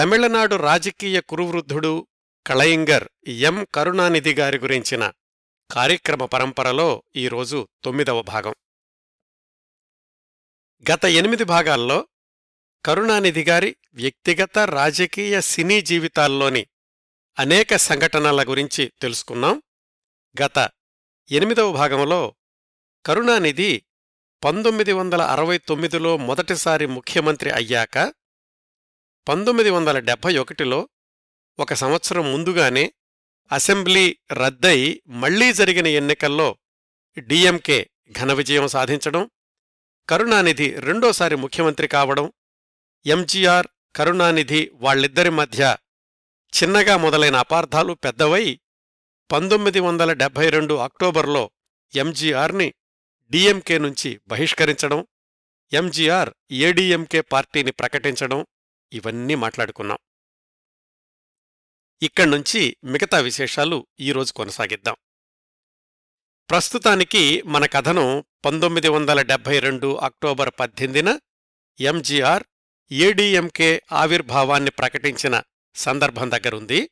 తమిళనాడు రాజకీయ కురువృద్ధుడు కళయింగర్ ఎం. కరుణానిధి గారి గురించిన కార్యక్రమ పరంపరలో ఈరోజు తొమ్మిదవ భాగం. గత ఎనిమిది భాగాల్లో కరుణానిధి గారి వ్యక్తిగత రాజకీయ సినీ జీవితాల్లోని అనేక సంఘటనల గురించి తెలుసుకున్నాం. గత ఎనిమిదవ భాగంలో కరుణానిధి పంతొమ్మిది వందల అరవై తొమ్మిదిలో మొదటిసారి ముఖ్యమంత్రి అయ్యాక పంతొమ్మిది వందల డెబ్భై ఒకటిలో ఒక సంవత్సరం ముందుగానే అసెంబ్లీ రద్దై మళ్ళీ జరిగిన ఎన్నికల్లో డిఎంకే ఘన విజయం సాధించడం కరుణానిధి రెండోసారి ముఖ్యమంత్రి కావడం ఎంజీఆర్ కరుణానిధి వాళ్ళిద్దరి మధ్య చిన్నగా మొదలైన అపార్థాలు పెద్దవై పంతొమ్మిది వందల డెబ్భై రెండు అక్టోబర్లో ఎంజీఆర్ని డిఎంకే నుంచి బహిష్కరించడం ఎంజీఆర్ ఏడీఎంకే పార్టీని ప్రకటించడం ఇవన్నీ మాట్లాడుకున్నాం. ఇక్కడ్నుంచి మిగతా విశేషాలు ఈరోజు కొనసాగిద్దాం. ప్రస్తుతానికి మన కథను పంతొమ్మిది వందల డెబ్బై రెండు అక్టోబర్ పద్దెనిమిదిన ఎంజీఆర్ ఏడీఎంకే ఆవిర్భావాన్ని ప్రకటించిన సందర్భం దగ్గరుంది.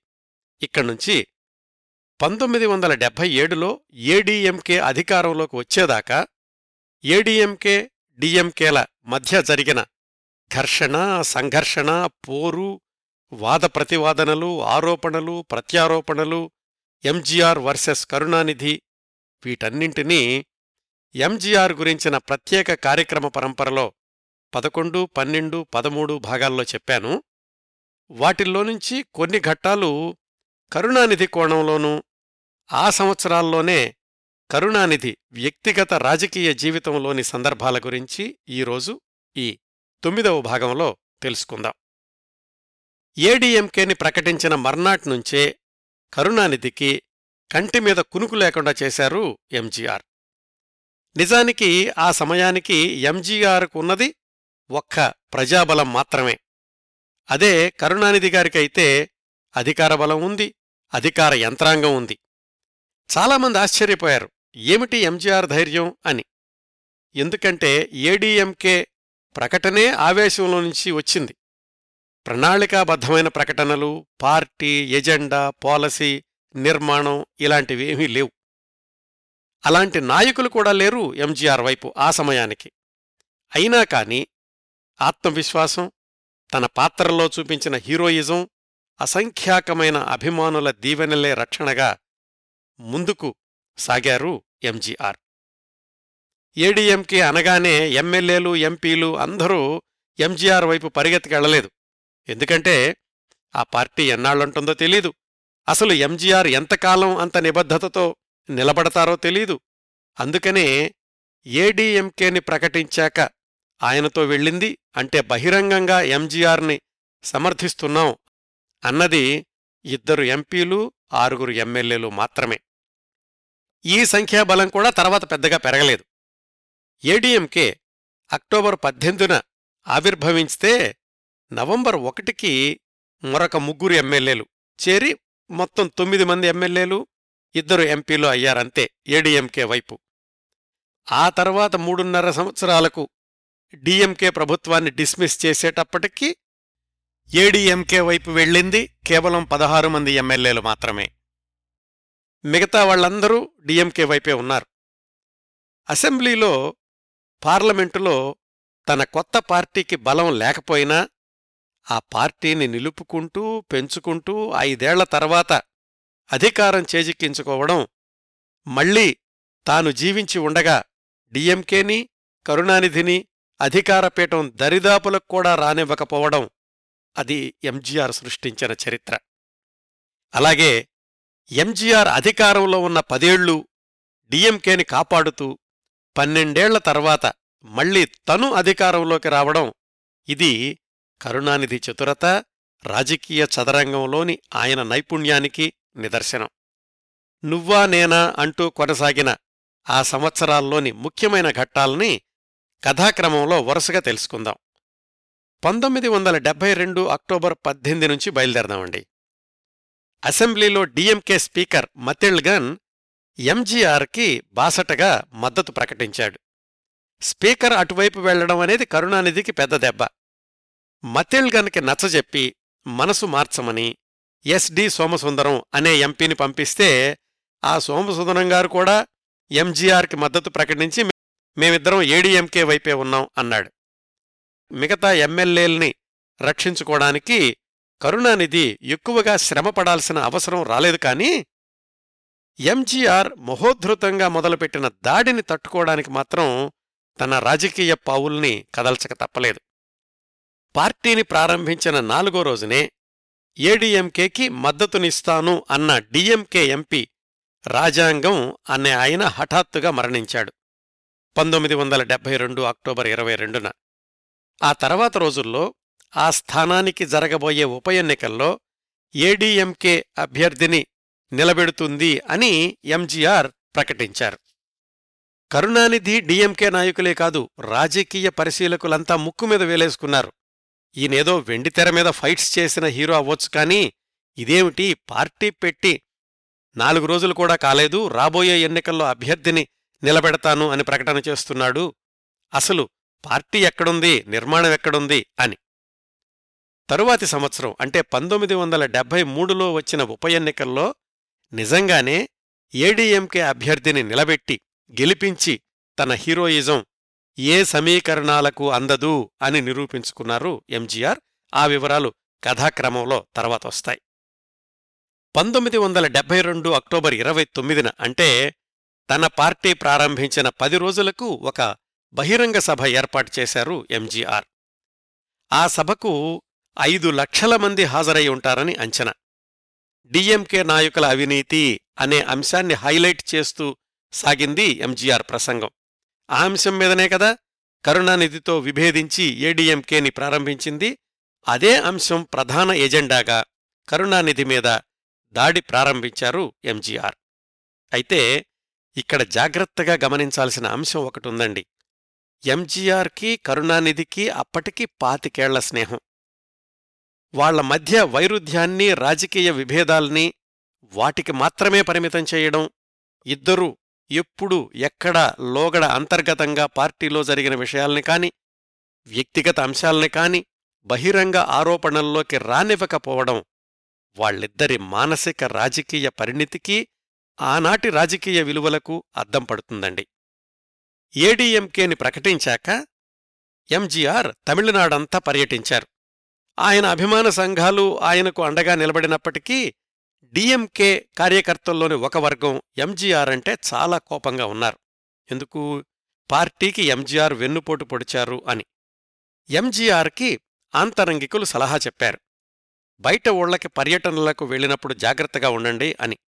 ఇక్కడ్నుంచి పంతొమ్మిది వందల డెబ్బై ఏడులో ఏడీఎంకే అధికారంలోకి వచ్చేదాకా ఏడీఎంకే డిఎంకేల మధ్య జరిగిన ఘర్షణ సంఘర్షణ పోరు వాద ప్రతివాదనలు ఆరోపణలు ప్రత్యారోపణలు ఎంజీఆర్ వర్సెస్ కరుణానిధి వీటన్నింటినీ ఎంజీఆర్ గురించిన ప్రత్యేక కార్యక్రమ పరంపరలో పదకొండు పన్నెండు పదమూడు భాగాల్లో చెప్పాను. వాటిల్లో నుంచి కొన్ని ఘట్టాలు కరుణానిధి కోణంలోనూ ఆ సంవత్సరాల్లోనే కరుణానిధి వ్యక్తిగత రాజకీయ జీవితంలోని సందర్భాల గురించి ఈరోజు ఈ తొమ్మిదవ భాగంలో తెలుసుకుందాం. ఏడీఎంకేని ప్రకటించిన మర్నాట్ నుంచే కరుణానిధికి కంటిమీద కునుకు లేకుండా చేశారు ఎంజీఆర్ నిజానికి ఆ సమయానికి ఎంజీఆర్కు ఉన్నది ఒక్క ప్రజాబలం మాత్రమే. అదే కరుణానిధి గారికైతే అధికార బలం ఉంది అధికార యంత్రాంగం ఉంది. చాలామంది ఆశ్చర్యపోయారు ఏమిటి ఎంజీఆర్ ధైర్యం అని. ఎందుకంటే ఏడీఎంకే ప్రకటనే ఆవేశంలో నుంచి వచ్చింది. ప్రణాళికాబద్ధమైన ప్రకటనలు పార్టీ ఎజెండా పాలసీ నిర్మాణం ఇలాంటివేమీ లేవు. అలాంటి నాయకులు కూడా లేరు ఎంజీఆర్ వైపు ఆ సమయానికి. అయినా కాని ఆత్మవిశ్వాసం తన పాత్రలో చూపించిన హీరోయిజం అసంఖ్యాకమైన అభిమానుల దీవెనలే రక్షణగా ముందుకు సాగారు ఎంజీఆర్. ఏడీఎంకే అనగానే ఎమ్మెల్యేలు ఎంపీలు అందరూ ఎంజీఆర్ వైపు పరిగెత్తికెళ్ళలేదు ఎందుకంటే ఆ పార్టీ ఎన్నాళ్ళుంటుందో తెలీదు. అసలు ఎంజీఆర్ ఎంతకాలం అంత నిబద్ధతతో నిలబడతారో తెలీదు. అందుకనే ఏడీఎంకేని ప్రకటించాక ఆయనతో వెళ్ళింది అంటే బహిరంగంగా ఎంజీఆర్ని సమర్థిస్తున్నాం అన్నది ఇద్దరు ఎంపీలు ఆరుగురు ఎమ్మెల్యేలు మాత్రమే. ఈ సంఖ్యాబలం కూడా తర్వాత పెద్దగా పెరగలేదు. ఏడీఎంకే అక్టోబర్ పద్దెనిమిదిన ఆవిర్భవించితే నవంబర్ ఒకటికి మరొక ముగ్గురు ఎమ్మెల్యేలు చేరి మొత్తం తొమ్మిది మంది ఎమ్మెల్యేలు ఇద్దరు ఎంపీలు అయ్యారంతే ఏడీఎంకే వైపు. ఆ తర్వాత మూడున్నర సంవత్సరాలకు డిఎంకే ప్రభుత్వాన్ని డిస్మిస్ చేసేటప్పటికీ ఏడీఎంకే వైపు వెళ్ళింది కేవలం పదహారు మంది ఎమ్మెల్యేలు మాత్రమే. మిగతా వాళ్ళందరూ డిఎంకే వైపే ఉన్నారు. అసెంబ్లీలో పార్లమెంటులో తన కొత్త పార్టీకి బలం లేకపోయినా ఆ పార్టీని నిలుపుకుంటూ పెంచుకుంటూ ఐదేళ్ళ తర్వాత అధికారం చేజిక్కించుకోవడం మళ్ళీ తాను జీవించి ఉండగా డిఎంకేని కరుణానిధిని అధికారపీఠం దరిదాపులకు కూడా రానివ్వకపోవడం అది ఎంజీఆర్ సృష్టించిన చరిత్ర. అలాగే ఎంజీఆర్ అధికారంలో ఉన్న పదేళ్ళు డిఎంకేని కాపాడుతూ పన్నెండేళ్ళ తర్వాత మళ్ళీ తను అధికారంలోకి రావడం ఇది కరుణానిధి చతురత రాజకీయ చదరంగంలోని ఆయన నైపుణ్యానికి నిదర్శనం. నువ్వా నేనా అంటూ కొనసాగిన ఆ సంవత్సరాల్లోని ముఖ్యమైన ఘట్టాల్ని కథాక్రమంలో వరుసగా తెలుసుకుందాం. పంతొమ్మిది వందల డెబ్బై రెండు అక్టోబర్ పద్దెనిమిది నుంచి బయలుదేరదామండి. అసెంబ్లీలో డిఎంకే స్పీకర్ మతిళ్గన్ ఎంజీఆర్కి బాసటగా మద్దతు ప్రకటించాడు. స్పీకర్ అటువైపు వెళ్ళడం అనేది కరుణానిధికి పెద్ద దెబ్బ. మతిళ్గన్కి నచ్చజెప్పి మనసు మార్చమని ఎస్డి సోమసుందరం అనే ఎంపీని పంపిస్తే ఆ సోమసుందరం గారు కూడా ఎంజీఆర్కి మద్దతు ప్రకటించి మేమిద్దరం ఏడీఎంకే వైపే ఉన్నాం అన్నాడు. మిగతా ఎమ్మెల్యేల్ని రక్షించుకోవడానికి కరుణానిధి ఎక్కువగా శ్రమపడాల్సిన అవసరం రాలేదు కానీ ఎంజీఆర్ మహోద్ధృతంగా మొదలుపెట్టిన దాడిని తట్టుకోవడానికి మాత్రం తన రాజకీయ పావుల్ని కదల్చక తప్పలేదు. పార్టీని ప్రారంభించిన నాలుగో రోజునే ఏడీఎంకేకి మద్దతునిస్తాను అన్న డిఎంకే ఎంపీ రాజాంగం అనే ఆయన హఠాత్తుగా మరణించాడు. పంతొమ్మిది వందల డెబ్బై రెండు అక్టోబర్ ఇరవై రెండున. ఆ తర్వాత రోజుల్లో ఆ స్థానానికి జరగబోయే ఉప ఎన్నికల్లో ఏడీఎంకే అభ్యర్థిని నిలబెడుతుంది అని ఎంజీఆర్ ప్రకటించారు. కరుణానిధి డిఎంకే నాయకులే కాదు రాజకీయ పరిశీలకులంతా ముక్కు మీద వేలేసుకున్నారు. ఈయనేదో వెండితెర మీద ఫైట్స్ చేసిన హీరో అవ్వొచ్చు కానీ ఇదేమిటి పార్టీ పెట్టి నాలుగు రోజులు కూడా కాలేదు రాబోయే ఎన్నికల్లో అభ్యర్థిని నిలబెడతాను అని ప్రకటన చేస్తున్నాడు. అసలు పార్టీ ఎక్కడుంది నిర్మాణం ఎక్కడుంది అని. తరువాతి సంవత్సరం అంటే పంతొమ్మిది వందల డెబ్బై మూడులో వచ్చిన ఉప ఎన్నికల్లో నిజంగానే ఏడీఎంకే అభ్యర్థిని నిలబెట్టి గెలిపించి తన హీరోయిజం ఏ సమీకరణాలకు అందదు అని నిరూపించుకున్నారు ఎంజీఆర్ ఆ వివరాలు కథాక్రమంలో తర్వాత వస్తాయి. పంతొమ్మిది వందల డెబ్బై రెండు అక్టోబర్ ఇరవై తొమ్మిదిన అంటే తన పార్టీ ప్రారంభించిన పది రోజులకు ఒక బహిరంగ సభ ఏర్పాటు చేశారు ఎంజీఆర్ ఆ సభకు ఐదు లక్షల మంది హాజరై ఉంటారని అంచనా. డిఎంకే నాయకుల అవినీతి అనే అంశాన్ని హైలైట్ చేస్తూ సాగింది ఎంజీఆర్ ప్రసంగం. ఆ అంశం మీదనే కదా కరుణానిధితో విభేదించి ఏడీఎంకేని ప్రారంభించింది. అదే అంశం ప్రధాన ఎజెండాగా కరుణానిధి మీద దాడి ప్రారంభించారు ఎంజీఆర్. అయితే ఇక్కడ జాగ్రత్తగా గమనించాల్సిన అంశం ఒకటుందండి ఎంజీఆర్కి కరుణానిధికి అప్పటికి పాతికేళ్ళ స్నేహం. వాళ్ళ మధ్య వైరుధ్యాన్ని రాజకీయ విభేదాల్ని వాటికి మాత్రమే పరిమితం చేయడం ఇద్దరూ ఎప్పుడు ఎక్కడ లోగడ అంతర్గతంగా పార్టీలో జరిగిన విషయాల్ని కాని వ్యక్తిగత అంశాల్ని కాని బహిరంగ ఆరోపణల్లోకి రానివ్వకపోవడం వాళ్ళిద్దరి మానసిక రాజకీయ పరిణితికి ఆనాటి రాజకీయ విలువలకు అద్దం పడుతుందండి. ఏడీఎంకేని ప్రకటించాక ఎంజీఆర్ తమిళనాడంతా పర్యటించారు. ఆయన అభిమాన సంఘాలు ఆయనకు అండగా నిలబడినప్పటికీ డిఎంకే కార్యకర్తల్లోని ఒక వర్గం ఎంజీఆర్ అంటే చాలా కోపంగా ఉన్నారు. ఎందుకు? పార్టీకి ఎంజీఆర్ వెన్నుపోటు పొడిచారు అని. ఎంజీఆర్కి ఆంతరంగికులు సలహా చెప్పారు. బయట ఊళ్ళకి పర్యటనలకు వెళ్ళినప్పుడు జాగ్రత్తగా ఉండండి అని.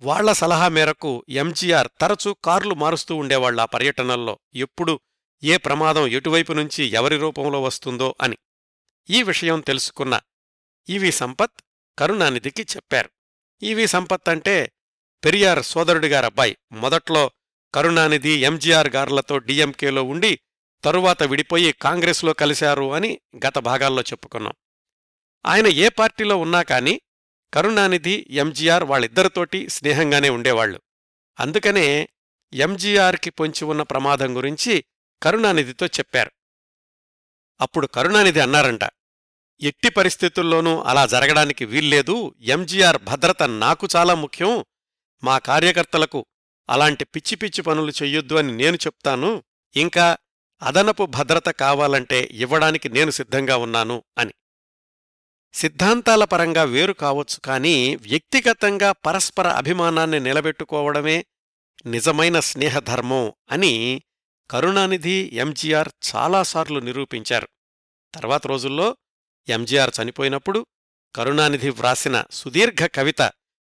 వాళ్ళ సలహా మేరకు ఎంజీఆర్ తరచూ కార్లు మారుస్తూ ఉండేవాళ్ళ పర్యటనల్లో. ఎప్పుడు ఏ ప్రమాదం ఎటువైపు నుంచి ఎవరి రూపంలో వస్తుందో అని. ఈ విషయం తెలుసుకున్న ఈవి సంపత్ కరుణానిధికి చెప్పారు. ఈవి సంపత్ అంటే పెరియార్ సోదరుడిగారబ్బాయి మొదట్లో కరుణానిధి ఎంజీఆర్ గార్లతో డిఎంకేలో ఉండి తరువాత విడిపోయి కాంగ్రెస్లో కలిశారు అని గత భాగాల్లో చెప్పుకున్నాం. ఆయన ఏ పార్టీలో ఉన్నా కాని కరుణానిధి ఎంజీఆర్ వాళ్ళిద్దరితోటి స్నేహంగానే ఉండేవాళ్ళు అందుకనే ఎంజీఆర్కి పొంచి ఉన్న ప్రమాదం గురించి కరుణానిధితో చెప్పారు. అప్పుడు కరుణానిధి అన్నారంట ఎట్టి పరిస్థితుల్లోనూ అలా జరగడానికి వీల్లేదు. ఎంజీఆర్ భద్రత నాకు చాలా ముఖ్యం. మా కార్యకర్తలకు అలాంటి పిచ్చి పిచ్చి పనులు చెయ్యొద్దు అని నేను చెప్తాను. ఇంకా అదనపు భద్రత కావాలంటే ఇవ్వడానికి నేను సిద్ధంగా ఉన్నాను అని. సిద్ధాంతాల పరంగా వేరు కావచ్చు కానీ వ్యక్తిగతంగా పరస్పర అభిమానాన్ని నిలబెట్టుకోవడమే నిజమైన స్నేహధర్మం అని కరుణానిధి ఎంజీఆర్ చాలాసార్లు నిరూపించారు. తర్వాత రోజుల్లో ఎంజీఆర్ చనిపోయినప్పుడు కరుణానిధి వ్రాసిన సుదీర్ఘ కవిత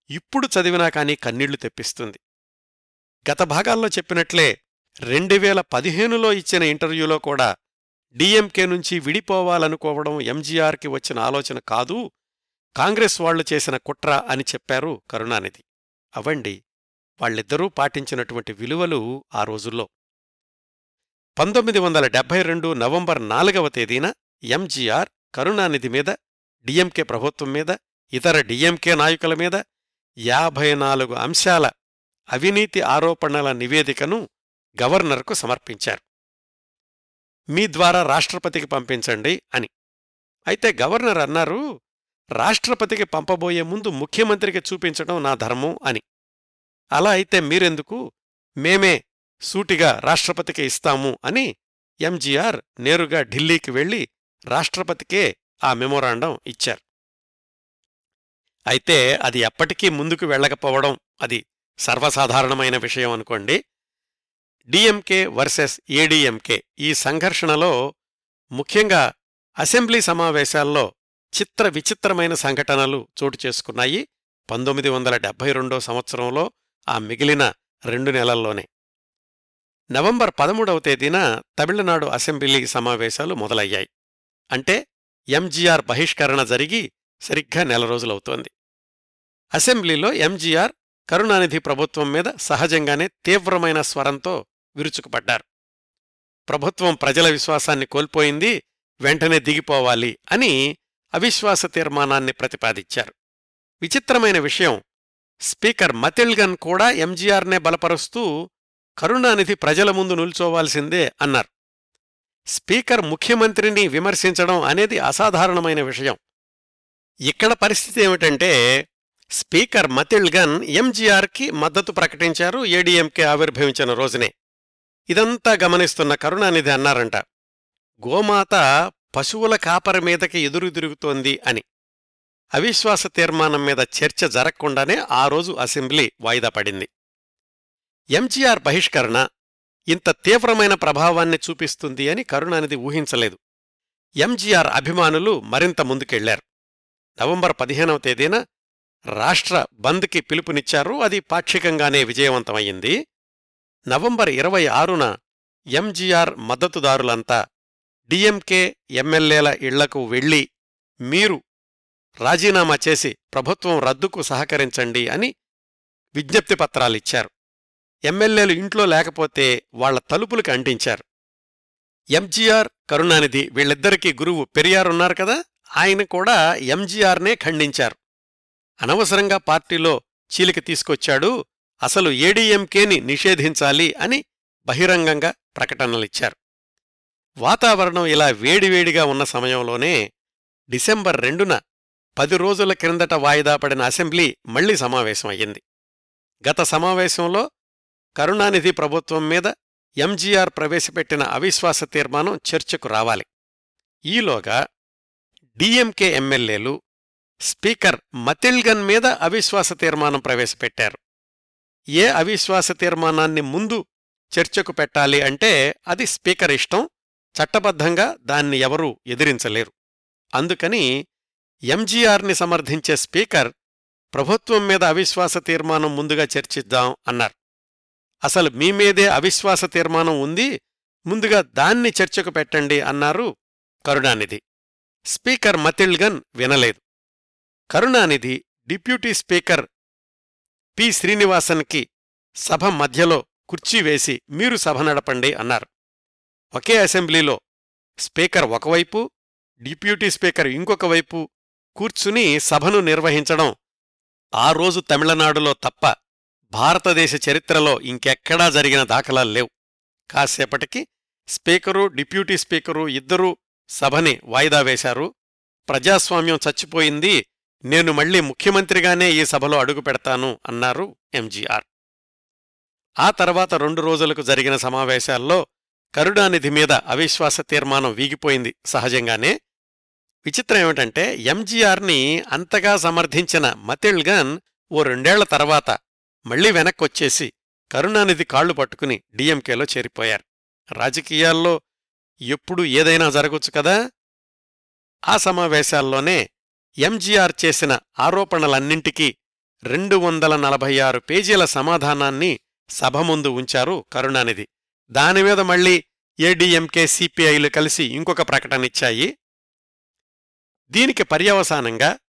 ఇప్పుడు చదివినా కానీ కన్నీళ్ళు తెప్పిస్తుంది. గత భాగాల్లో చెప్పినట్లే రెండువేల పదిహేనులో ఇచ్చిన ఇంటర్వ్యూలో కూడా డిఎంకే నుంచి విడిపోవాలనుకోవడం ఎంజీఆర్కి వచ్చిన ఆలోచన కాదు కాంగ్రెస్ వాళ్ళు చేసిన కుట్ర అని చెప్పారు కరుణానిధి. అవండి వాళ్ళిద్దరూ పాటించినటువంటి విలువలు ఆ రోజుల్లో. పంతొమ్మిది వందల డెబ్బై రెండు నవంబర్ నాలుగవ తేదీన ఎంజీఆర్ కరుణానిధి మీద డిఎంకే ప్రభుత్వం మీద ఇతర డిఎంకే నాయకుల మీద యాభై నాలుగు అంశాల అవినీతి ఆరోపణల నివేదికను గవర్నర్కు సమర్పించారు. మీ ద్వారా రాష్ట్రపతికి పంపించండి అని. అయితే గవర్నర్ అన్నారు రాష్ట్రపతికి పంపబోయే ముందు ముఖ్యమంత్రికి చూపించడం నా ధర్మం అని. అలా అయితే మీరెందుకు? మేమే సూటిగా రాష్ట్రపతికి ఇస్తాము అని ఎంజీఆర్ నేరుగా ఢిల్లీకి వెళ్ళి రాష్ట్రపతికే ఆ మెమోరాండం ఇచ్చారు. అయితే అది ఎప్పటికీ ముందుకు వెళ్ళకపోవడం అది సర్వసాధారణమైన విషయం అనుకోండి. డిఎంకే వర్సెస్ ఏడీఎంకే ఈ సంఘర్షణలో ముఖ్యంగా అసెంబ్లీ సమావేశాల్లో చిత్ర విచిత్రమైన సంఘటనలు చోటు చేసుకున్నాయి. పంతొమ్మిది వందల డెబ్బై రెండో సంవత్సరంలో ఆ మిగిలిన రెండు నెలల్లోనే. నవంబర్ పదమూడవ తేదీన తమిళనాడు అసెంబ్లీ సమావేశాలు మొదలయ్యాయి. అంటే ఎంజీఆర్ బహిష్కరణ జరిగి సరిగ్గా నెల రోజులవుతోంది. అసెంబ్లీలో ఎంజీఆర్ కరుణానిధి ప్రభుత్వం మీద సహజంగానే తీవ్రమైన స్వరంతో విరుచుకుపడ్డారు. ప్రభుత్వం ప్రజల విశ్వాసాన్ని కోల్పోయింది వెంటనే దిగిపోవాలి అని అవిశ్వాస తీర్మానాన్ని ప్రతిపాదించారు. విచిత్రమైన విషయం స్పీకర్ మతిల్గన్ కూడా ఎంజీఆర్నే బలపరుస్తూ కరుణానిధి ప్రజల ముందు నిల్చోవాల్సిందే అన్నారు. స్పీకర్ ముఖ్యమంత్రిని విమర్శించడం అనేది అసాధారణమైన విషయం. ఇక్కడ పరిస్థితి ఏమిటంటే స్పీకర్ మతిల్గన్ ఎంజీఆర్కి మద్దతు ప్రకటించారు ఏడీఎంకే ఆవిర్భవించిన రోజునే. ఇదంతా గమనిస్తున్న కరుణానిధి అన్నారంట. గోమాత పశువుల కాపరి మీదకి ఎదురుదిరుగుతోంది అని. అవిశ్వాస తీర్మానం మీద చర్చ జరగకుండానే ఆ రోజు అసెంబ్లీ వాయిదా పడింది. ఎంజీఆర్ బహిష్కరణ ఇంత తీవ్రమైన ప్రభావాన్ని చూపిస్తుంది అని కరుణానిధి ఊహించలేదు. ఎంజీఆర్ అభిమానులు మరింత ముందుకెళ్ళారు. నవంబర్ పదిహేనవ తేదీన రాష్ట్ర బంద్కి పిలుపునిచ్చారు. అది పాక్షికంగానే విజయవంతమయ్యింది. నవంబర్ ఇరవై ఆరున ఎంజీఆర్ మద్దతుదారులంతా డిఎంకే ఎమ్మెల్యేల ఇళ్ళకు వెళ్ళి మీరు రాజీనామా చేసి ప్రభుత్వం రద్దుకు సహకరించండి అని విజ్ఞప్తి పత్రాలిచ్చారు. ఎమ్మెల్యేలు ఇంట్లో లేకపోతే వాళ్ళ తలుపులకి అంటించారు. ఎంజీఆర్ కరుణానిధి వీళ్ళిద్దరికీ గురువు పెరియారున్నారు కదా ఆయన కూడా ఎంజీఆర్నే ఖండించారు. అనవసరంగా పార్టీలో చీలిక తీసుకొచ్చాడు అసలు ఏడీఎంకేని నిషేధించాలి అని బహిరంగంగా ప్రకటనలిచ్చారు. వాతావరణం ఇలా వేడివేడిగా ఉన్న సమయంలోనే డిసెంబర్ రెండున పది రోజుల క్రిందట వాయిదా పడిన అసెంబ్లీ మళ్ళీ సమావేశమయ్యింది. గత సమావేశంలో కరుణానిధి ప్రభుత్వం మీద ఎంజీఆర్ ప్రవేశపెట్టిన అవిశ్వాస తీర్మానం చర్చకు రావాలి. ఈలోగా డిఎంకే ఎమ్మెల్యేలు స్పీకర్ మతిల్గన్ మీద అవిశ్వాస తీర్మానం ప్రవేశపెట్టారు. ఏ అవిశ్వాస తీర్మానాన్ని ముందు చర్చకు పెట్టాలి అంటే అది స్పీకర్ ఇష్టం చట్టబద్ధంగా దాన్ని ఎవరూ ఎదిరించలేరు. అందుకని ఎంజీఆర్ని సమర్థించే స్పీకర్ ప్రభుత్వం మీద అవిశ్వాస తీర్మానం ముందుగా చర్చిద్దాం అన్నారు. అసలు మీ మీదే అవిశ్వాస తీర్మానం ఉంది ముందుగా దాన్ని చర్చకు పెట్టండి అన్నారు కరుణానిధి. స్పీకర్ మతిల్గన్ వినలేదు. Karunanidhi deputy speaker P. శ్రీనివాసన్కి సభ మధ్యలో కుర్చీ వేసి మీరు సభ నడపండి అన్నారు. ఒకే అసెంబ్లీలో స్పీకర్ ఒకవైపు డిప్యూటీ స్పీకర్ ఇంకొక వైపు కూర్చుని సభను నిర్వహించడం ఆ రోజు తమిళనాడులో తప్ప భారతదేశ చరిత్రలో ఇంకెక్కడా జరిగిన దాఖలాలు లేవు. కాసేపటికి స్పీకరు డిప్యూటీ స్పీకరు ఇద్దరూ సభని వాయిదా వేశారు. ప్రజాస్వామ్యం చచ్చిపోయింది. నేను మళ్ళీ ముఖ్యమంత్రిగానే ఈ సభలో అడుగు పెడతాను అన్నారు ఎంజీఆర్. ఆ తర్వాత రెండు రోజులకు జరిగిన సమావేశాల్లో కరుణానిధి మీద అవిశ్వాస తీర్మానం వీగిపోయింది సహజంగానే. విచిత్రం ఏమిటంటే ఎంజీఆర్ని అంతగా సమర్థించిన మతిల్గన్ ఓ రెండేళ్ళ తర్వాత మళ్ళీ వెనక్కొచ్చేసి కరుణానిధి కాళ్ళు పట్టుకుని డిఎంకేలో చేరిపోయారు. రాజకీయాల్లో ఎప్పుడూ ఏదైనా జరగొచ్చు కదా? ఆ సమావేశాల్లోనే ఎంజీఆర్ చేసిన ఆరోపణలన్నింటికీ రెండు వందల నలభై ఆరు పేజీల సమాధానాన్ని సభ ముందు ఉంచారు కరుణానిధి. దానిమీద మళ్ళీ ఏడీఎంకే సిపిఐలు కలిసి ఇంకొక ప్రకటనిచ్చాయి దీనికి పర్యవసానంగా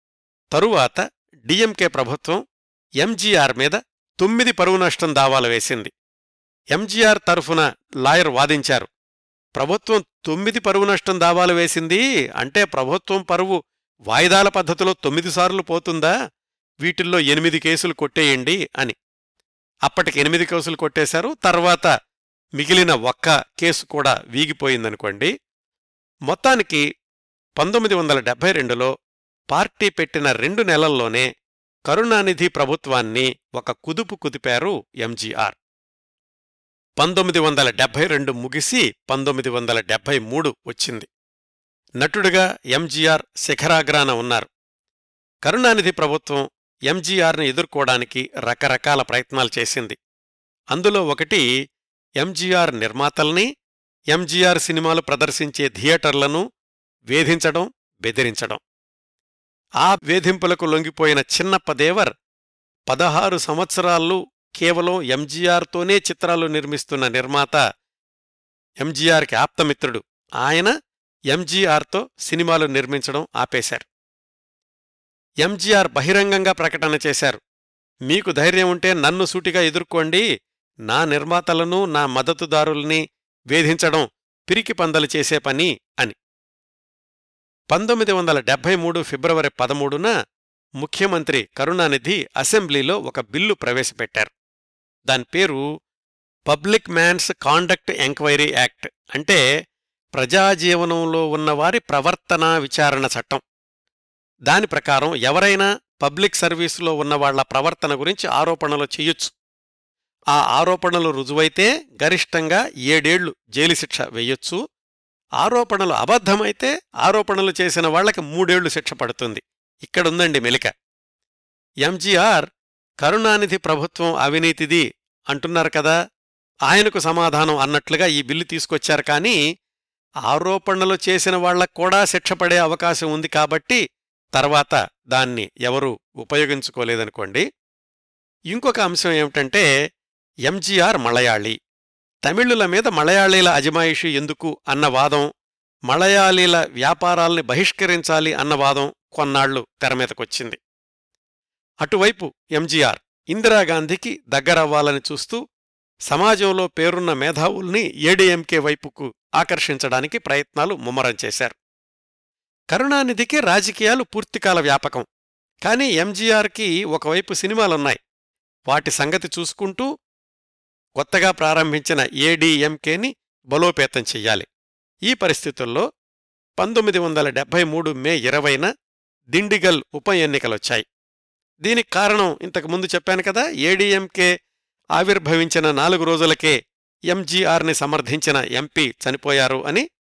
తరువాత డిఎంకే ప్రభుత్వం ఎంజీఆర్ మీద తొమ్మిది పరువు నష్టం దావాలు వేసింది. ఎంజీఆర్ తరఫున లాయర్ వాదించారు. ప్రభుత్వం తొమ్మిది పరువు నష్టం దావాలు వేసింది అంటే ప్రభుత్వం పరువు వాయిదాల పద్ధతిలో తొమ్మిది సార్లు పోతుందా? వీటిల్లో ఎనిమిది కేసులు కొట్టేయండి అని. అప్పటికి ఎనిమిది కేసులు కొట్టేశారు. తర్వాత మిగిలిన ఒక్క కేసు కూడా వీగిపోయిందనుకోండి. మొత్తానికి పంతొమ్మిది వందల డెబ్బై రెండులో పార్టీ పెట్టిన రెండు నెలల్లోనే కరుణానిధి ప్రభుత్వాన్ని ఒక కుదుపు కుదిపారు ఎంజీఆర్. పంతొమ్మిది వందల డెబ్బై రెండు ముగిసి పంతొమ్మిది వందల డెబ్బై మూడు వచ్చింది. నటుడుగా ఎంజీఆర్ శిఖరాగ్రాన ఉన్నారు. కరుణానిధి ప్రభుత్వం ఎంజీఆర్ని ఎదుర్కోవడానికి రకరకాల ప్రయత్నాలు చేసింది. అందులో ఒకటి ఎంజీఆర్ నిర్మాతల్ని ఎంజీఆర్ సినిమాలు ప్రదర్శించే థియేటర్లను వేధించడం బెదిరించడం. ఆ వేధింపులకు లొంగిపోయిన చిన్నప్పదేవర్ పదహారు సంవత్సరాల్లో కేవలం ఎంజీఆర్తోనే చిత్రాలు నిర్మిస్తున్న నిర్మాత ఎంజీఆర్కి ఆప్తమిత్రుడు. ఆయన ఎంజీఆర్తో సినిమాలు నిర్మించడం ఆపేశారు. ఎంజీఆర్ బహిరంగంగా ప్రకటన చేశారు. మీకు ధైర్యం ఉంటే నన్ను సూటిగా ఎదుర్కోండి. నా నిర్మాతలను నా మద్దతుదారుల్ని వేధించడం పిరికి పందలు చేసే పని అని. పంతొమ్మిది వందల డెబ్బై మూడు ఫిబ్రవరి పదమూడున ముఖ్యమంత్రి కరుణానిధి అసెంబ్లీలో ఒక బిల్లు ప్రవేశపెట్టారు. దాని పేరు public men's conduct enquiry act అంటే ప్రజాజీవనంలో ఉన్నవారి ప్రవర్తనా విచారణ చట్టం. దాని ప్రకారం ఎవరైనా పబ్లిక్ సర్వీసులో ఉన్నవాళ్ళ ప్రవర్తన గురించి ఆరోపణలు చేయొచ్చు. ఆ ఆరోపణలు రుజువైతే గరిష్టంగా ఏడేళ్ళు జైలు శిక్ష వెయ్యొచ్చు ఆరోపణలు అబద్ధమైతే ఆరోపణలు చేసిన వాళ్ళకి మూడేళ్ళు శిక్ష పడుతుంది. ఇక్కడుందండి మెలిక. ఎంజీఆర్ కరుణానిధి ప్రభుత్వం అవినీతిది అంటున్నారు కదా ఆయనకు సమాధానం అన్నట్లుగా ఈ బిల్లు తీసుకొచ్చారు కానీ ఆరోపణలు చేసిన వాళ్ళకు కూడా శిక్ష పడే అవకాశం ఉంది కాబట్టి తర్వాత దాన్ని ఎవరూ ఉపయోగించుకోలేదనుకోండి. ఇంకొక అంశం ఏమిటంటే ఎంజీఆర్ మలయాళీ. తమిళుల మీద మలయాళీల అజమాయిషి ఎందుకు అన్న వాదం మలయాళీల వ్యాపారాల్ని బహిష్కరించాలి అన్న వాదం కొన్నాళ్ళు తెరమీదకొచ్చింది అటువైపు ఎంజీఆర్ ఇందిరాగాంధీకి దగ్గరవ్వాలని చూస్తూ సమాజంలో పేరున్న మేధావుల్ని ఏడీఎంకే వైపుకు ఆకర్షించడానికి ప్రయత్నాలు ముమ్మరం చేశారు. కరుణానిధికి రాజకీయాలు పూర్తికాల వ్యాపకం. కాని ఎంజీఆర్కి ఒకవైపు సినిమాలున్నాయి. వాటి సంగతి చూసుకుంటూ కొత్తగా ప్రారంభించిన ఏడీఎంకేని బలోపేతం చెయ్యాలి. ఈ పరిస్థితుల్లో పంతొమ్మిది వందల డెబ్బై మూడు మే ఇరవైన దిండిగల్ ఉప ఎన్నికలొచ్చాయి. దీనికి కారణం ఇంతకుముందు చెప్పాను కదా ఏడీఎంకే ఆవిర్భవించిన నాలుగు రోజులకే ఎంజీఆర్ని సమర్థించిన ఎంపీ చనిపోయారు అని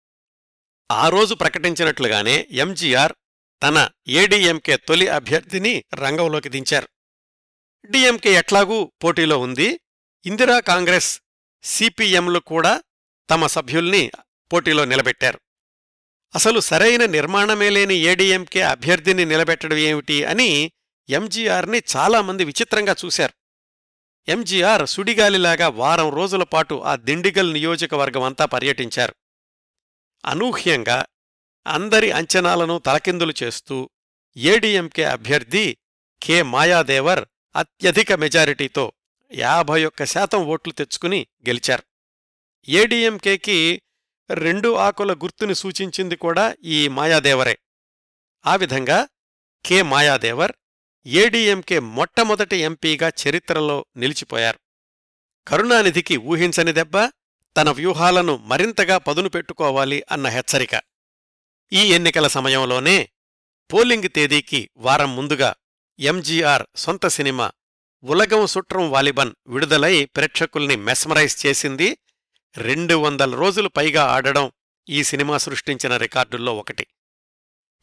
ఆ రోజు ప్రకటించినట్లుగానే ఎంజీఆర్ తన ఏడీఎంకే తొలి అభ్యర్థిని రంగంలోకి దించారు. డిఎంకే ఎట్లాగూ పోటీలో ఉంది ఇందిరా కాంగ్రెస్ సిపిఎంలు కూడా తమ సభ్యుల్ని పోటీలో నిలబెట్టారు. అసలు సరైన నిర్మాణమే లేని ఏడీఎంకే అభ్యర్థిని నిలబెట్టడం ఏమిటి అని ఎంజీఆర్ని చాలామంది విచిత్రంగా చూశారు. ఎంజీఆర్ సుడిగాలిలాగా వారం రోజుల పాటు ఆ దిండిగల్ నియోజకవర్గమంతా పర్యటించారు. అనూహ్యంగా అందరి అంచనాలను తలకిందులు చేస్తూ ఏడీఎంకే అభ్యర్థి కె. మాయాదేవర్ అత్యధిక మెజారిటీతో యాభై ఒక్క శాతం ఓట్లు తెచ్చుకుని గెలిచారు. ఏడీఎంకేకి రెండు ఆకుల గుర్తుని సూచించింది కూడా ఈ మాయాదేవరే. ఆ విధంగా కె మాయాదేవర్ ఏడీఎంకే మొట్టమొదటి ఎంపీగా చరిత్రలో నిలిచిపోయారు. కరుణానిధికి ఊహించని దెబ్బ తన వ్యూహాలను మరింతగా పదును పెట్టుకోవాలి అన్న హెచ్చరిక. ఈ ఎన్నికల సమయంలోనే పోలింగ్ తేదీకి వారం ముందుగా ఎంజీఆర్ సొంత సినిమా ఉలగం సుట్రం వాలిబన్ విడుదలై ప్రేక్షకుల్ని మెస్మరైజ్ చేసింది. రెండు వందల రోజులు పైగా ఆడడం ఈ సినిమా సృష్టించిన రికార్డుల్లో ఒకటి.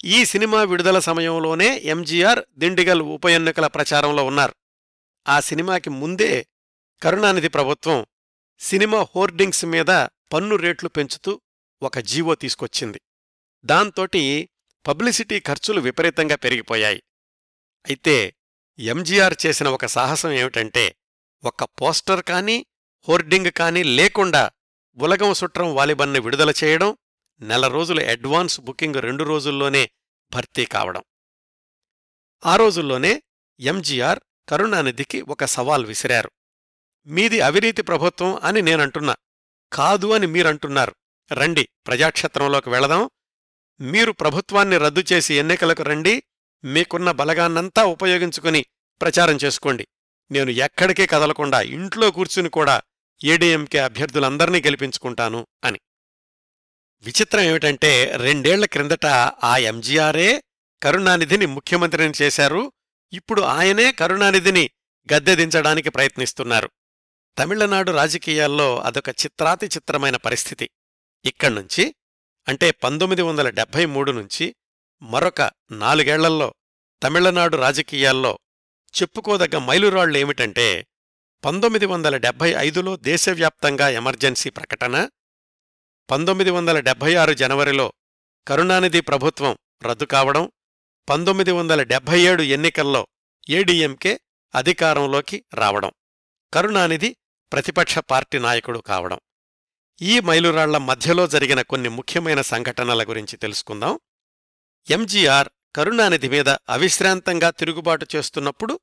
ఈ సినిమా విడుదల సమయంలోనే ఎంజీఆర్ దిండిగల్ ఉప ఎన్నికల ప్రచారంలో ఉన్నారు. ఆ సినిమాకి ముందే కరుణానిధి ప్రభుత్వం సినిమా హోర్డింగ్స్ మీద పన్ను రేట్లు పెంచుతూ ఒక జీవో తీసుకొచ్చింది. దాంతోటి పబ్లిసిటీ ఖర్చులు విపరీతంగా పెరిగిపోయాయి. అయితే ఎంజీఆర్ చేసిన ఒక సాహసం ఏమిటంటే ఒక్క పోస్టర్ కానీ హోర్డింగ్ కానీ లేకుండా ఉలగం సుట్రం వాలిబన్ను విడుదల చేయడం నెల రోజుల అడ్వాన్స్ బుకింగ్ రెండు రోజుల్లోనే భర్తీ కావడం. ఆ రోజుల్లోనే ఎంజీఆర్ కరుణానిధికి ఒక సవాల్ విసిరారు. మీది అవినీతి ప్రభుత్వం అని నేనంటున్నా. కాదు అని మీరంటున్నారు. రండి ప్రజాక్షేత్రంలోకి వెళదాం. మీరు ప్రభుత్వాన్ని రద్దు చేసి ఎన్నికలకు రండి. మీకున్న బలగాన్నంతా ఉపయోగించుకుని ప్రచారం చేసుకోండి. నేను ఎక్కడికే కదలకుండా ఇంట్లో కూర్చుని కూడా ఏడీఎంకే అభ్యర్థులందర్నీ గెలిపించుకుంటాను అని. విచిత్రం ఏమిటంటే రెండేళ్ళ క్రిందట ఆ ఎంజీఆరే కరుణానిధిని ముఖ్యమంత్రిని చేశారు. ఇప్పుడు ఆయనే కరుణానిధిని గద్దెదించడానికి ప్రయత్నిస్తున్నారు. తమిళనాడు రాజకీయాల్లో అదొక చిత్రాతి చిత్రమైన పరిస్థితి. ఇక్కడ్నుంచి అంటే పంతొమ్మిది వందల డెబ్భై మూడు నుంచి మరొక నాలుగేళ్ళలో తమిళనాడు రాజకీయాల్లో చెప్పుకోదగ్గ మైలురాళ్ళేమిటంటే పంతొమ్మిది వందల డెబ్భై ఐదులో దేశవ్యాప్తంగా ఎమర్జెన్సీ ప్రకటన పంతొమ్మిది వందల డెబ్భై ఆరు జనవరిలో కరుణానిధి ప్రభుత్వం రద్దు కావడం పంతొమ్మిది వందల డెబ్భై ఏడు ఎన్నికల్లో ఏడీఎంకే అధికారంలోకి రావడం కరుణానిధి ప్రతిపక్ష పార్టీ నాయకుడు కావడం. ఈ మైలురాళ్ళ మధ్యలో జరిగిన కొన్ని ముఖ్యమైన సంఘటనల గురించి తెలుసుకుందాం. ఎంజీఆర్ కరుణానిధి మీద అవిశ్రాంతంగా తిరుగుబాటు చేస్తున్నప్పుడు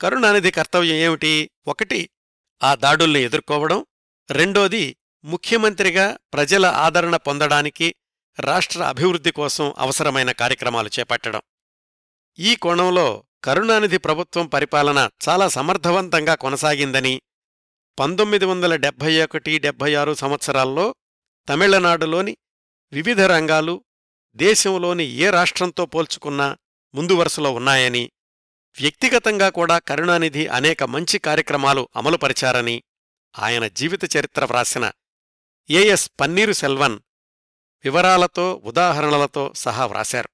కరుణానిధి కర్తవ్యం ఏమిటి? ఒకటి ఆ దాడుల్ని ఎదుర్కోవడం. రెండోది ముఖ్యమంత్రిగా ప్రజల ఆదరణ పొందడానికి రాష్ట్ర అభివృద్ధి కోసం అవసరమైన కార్యక్రమాలు చేపట్టడం. ఈ కోణంలో కరుణానిధి ప్రభుత్వం పరిపాలన చాలా సమర్థవంతంగా కొనసాగిందని పంతొమ్మిది వందల డెబ్భై ఒకటి డెబ్భై ఆరు సంవత్సరాల్లో తమిళనాడులోని వివిధ రంగాలు దేశంలోని ఏ రాష్ట్రంతో పోల్చుకున్నా ముందు వరుసలో ఉన్నాయని వ్యక్తిగతంగా కూడా కరుణానిధి అనేక మంచి కార్యక్రమాలు అమలుపరిచారని ఆయన జీవిత చరిత్ర వ్రాసిన ఏఎస్ పన్నీరు సెల్వన్ వివరాలతో ఉదాహరణలతో సహా వ్రాశారు.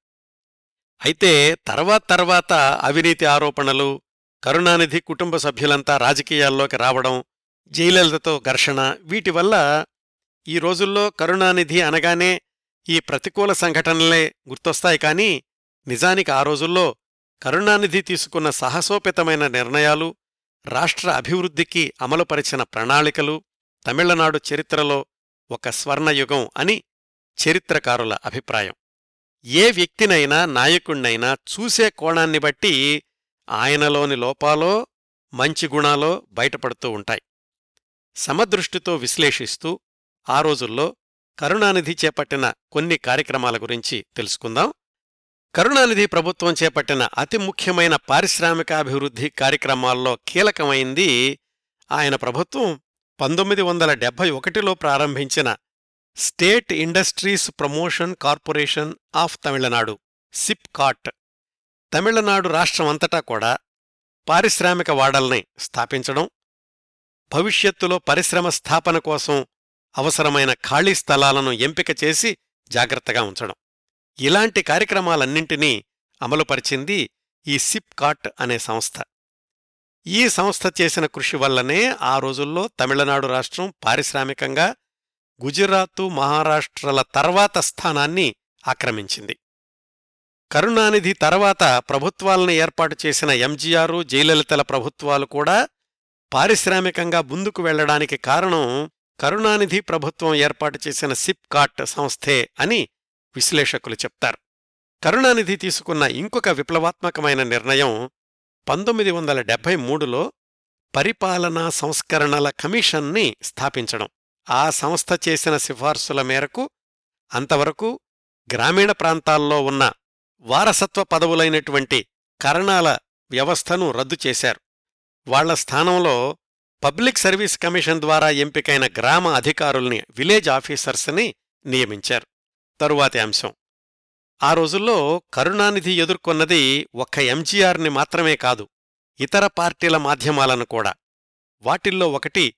అయితే తర్వాత తర్వాత అవినీతి ఆరోపణలు కరుణానిధి కుటుంబ సభ్యులంతా రాజకీయాల్లోకి రావడం జయలలితతో ఘర్షణ వీటివల్ల ఈ రోజుల్లో కరుణానిధి అనగానే ఈ ప్రతికూల సంఘటనలే గుర్తొస్తాయి కాని నిజానికి ఆ రోజుల్లో కరుణానిధి తీసుకున్న సాహసోపేతమైన నిర్ణయాలు రాష్ట్ర అభివృద్ధికి అమలుపరిచిన ప్రణాళికలు తమిళనాడు చరిత్రలో ఒక స్వర్ణయుగం అని చరిత్రకారుల అభిప్రాయం. ఏ వ్యక్తినైనా నాయకుణ్ణైనా చూసే కోణాన్ని బట్టి ఆయనలోని లోపాలో మంచి గుణాలో బయటపడుతూ ఉంటాయి. సమదృష్టితో విశ్లేషిస్తూ ఆ రోజుల్లో కరుణానిధి చేపట్టిన కొన్ని కార్యక్రమాల గురించి తెలుసుకుందాం. కరుణానిధి ప్రభుత్వం చేపట్టిన అతి ముఖ్యమైన పారిశ్రామికాభివృద్ధి కార్యక్రమాల్లో కీలకమైంది. ఆయన ప్రభుత్వం పంతొమ్మిది వందల డెబ్బై ఒకటిలో ప్రారంభించిన state industries promotion corporation of Tamil Nadu SIPCOT. Tamil Nadu రాష్ట్రమంతటా కూడా పారిశ్రామిక వాడల్ని స్థాపించడం భవిష్యత్తులో పరిశ్రమ స్థాపన కోసం అవసరమైన ఖాళీ స్థలాలను ఎంపిక చేసి జాగ్రత్తగా ఉంచడం. ఇలాంటి కార్యక్రమాలన్నింటినీ అమలుపరిచింది ఈ సిప్కాట్ అనే సంస్థ. ఈ సంస్థ చేసిన కృషి వల్లనే ఆ రోజుల్లో తమిళనాడు రాష్ట్రం పారిశ్రామికంగా గుజరాతు మహారాష్ట్రల తర్వాత స్థానాన్ని ఆక్రమించింది. కరుణానిధి తర్వాత ప్రభుత్వాలను ఏర్పాటు చేసిన ఎంజీఆర్ జయలలితల ప్రభుత్వాలు కూడా పారిశ్రామికంగా ముందుకు వెళ్ళడానికి కారణం కరుణానిధి ప్రభుత్వం ఏర్పాటు చేసిన సిప్కాట్ సంస్థే అని విశ్లేషకులు చెప్తారు. కరుణానిధి తీసుకున్న ఇంకొక విప్లవాత్మకమైన నిర్ణయం పంతొమ్మిది వందల డెబ్బై మూడులో పరిపాలనా సంస్కరణల కమిషన్ని స్థాపించడం. ఆ సంస్థ చేసిన సిఫార్సుల మేరకు అంతవరకు గ్రామీణ ప్రాంతాల్లో ఉన్న వారసత్వ పదవులైనటువంటి కరణాల వ్యవస్థను రద్దు చేశారు. వాళ్ళ స్థానంలో పబ్లిక్ సర్వీస్ కమిషన్ ద్వారా ఎంపికైన గ్రామ అధికారుల్ని విలేజ్ ఆఫీసర్స్ని నియమించారు. తరువాతి అంశం. ఆ రోజుల్లో కరుణానిధి ఎదుర్కొన్నది ఒక్క ఎంజీఆర్ని మాత్రమే కాదు ఇతర పార్టీల మాధ్యమాలను కూడా. వాటిల్లో ఒకటి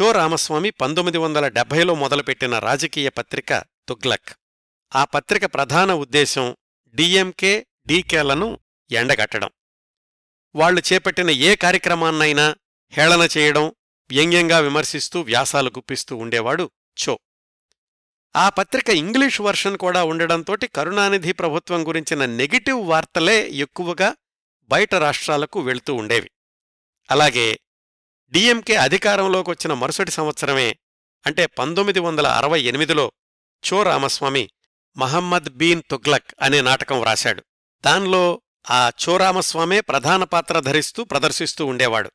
చో రామస్వామి పంతొమ్మిది వందల డెబ్బైలో మొదలుపెట్టిన రాజకీయ పత్రిక తుగ్లక్. ఆ పత్రిక ప్రధాన ఉద్దేశం డిఎంకే డీకేలను ఎండగట్టడం. వాళ్ళు చేపట్టిన ఏ కార్యక్రమాన్నైనా హేళన చేయడం వ్యంగ్యంగా విమర్శిస్తూ వ్యాసాలు గుప్పిస్తూ ఉండేవాడు చో. ఆ పత్రిక ఇంగ్లీష్ వర్షన్ కూడా ఉండడంతోటి కరుణానిధి ప్రభుత్వం గురించిన నెగిటివ్ వార్తలే ఎక్కువగా బయట రాష్ట్రాలకు వెళ్తూ ఉండేవి. అలాగే డిఎంకే అధికారంలోకి వచ్చిన మరుసటి సంవత్సరమే అంటే పంతొమ్మిది వందల అరవై ఎనిమిదిలో చో రామస్వామి మహమ్మద్ బీన్ తుగ్లక్ అనే నాటకం వ్రాశాడు. దానిలో ఆ చోరామస్వామే ప్రధాన పాత్ర ధరిస్తూ ప్రదర్శిస్తూ ఉండేవాడు.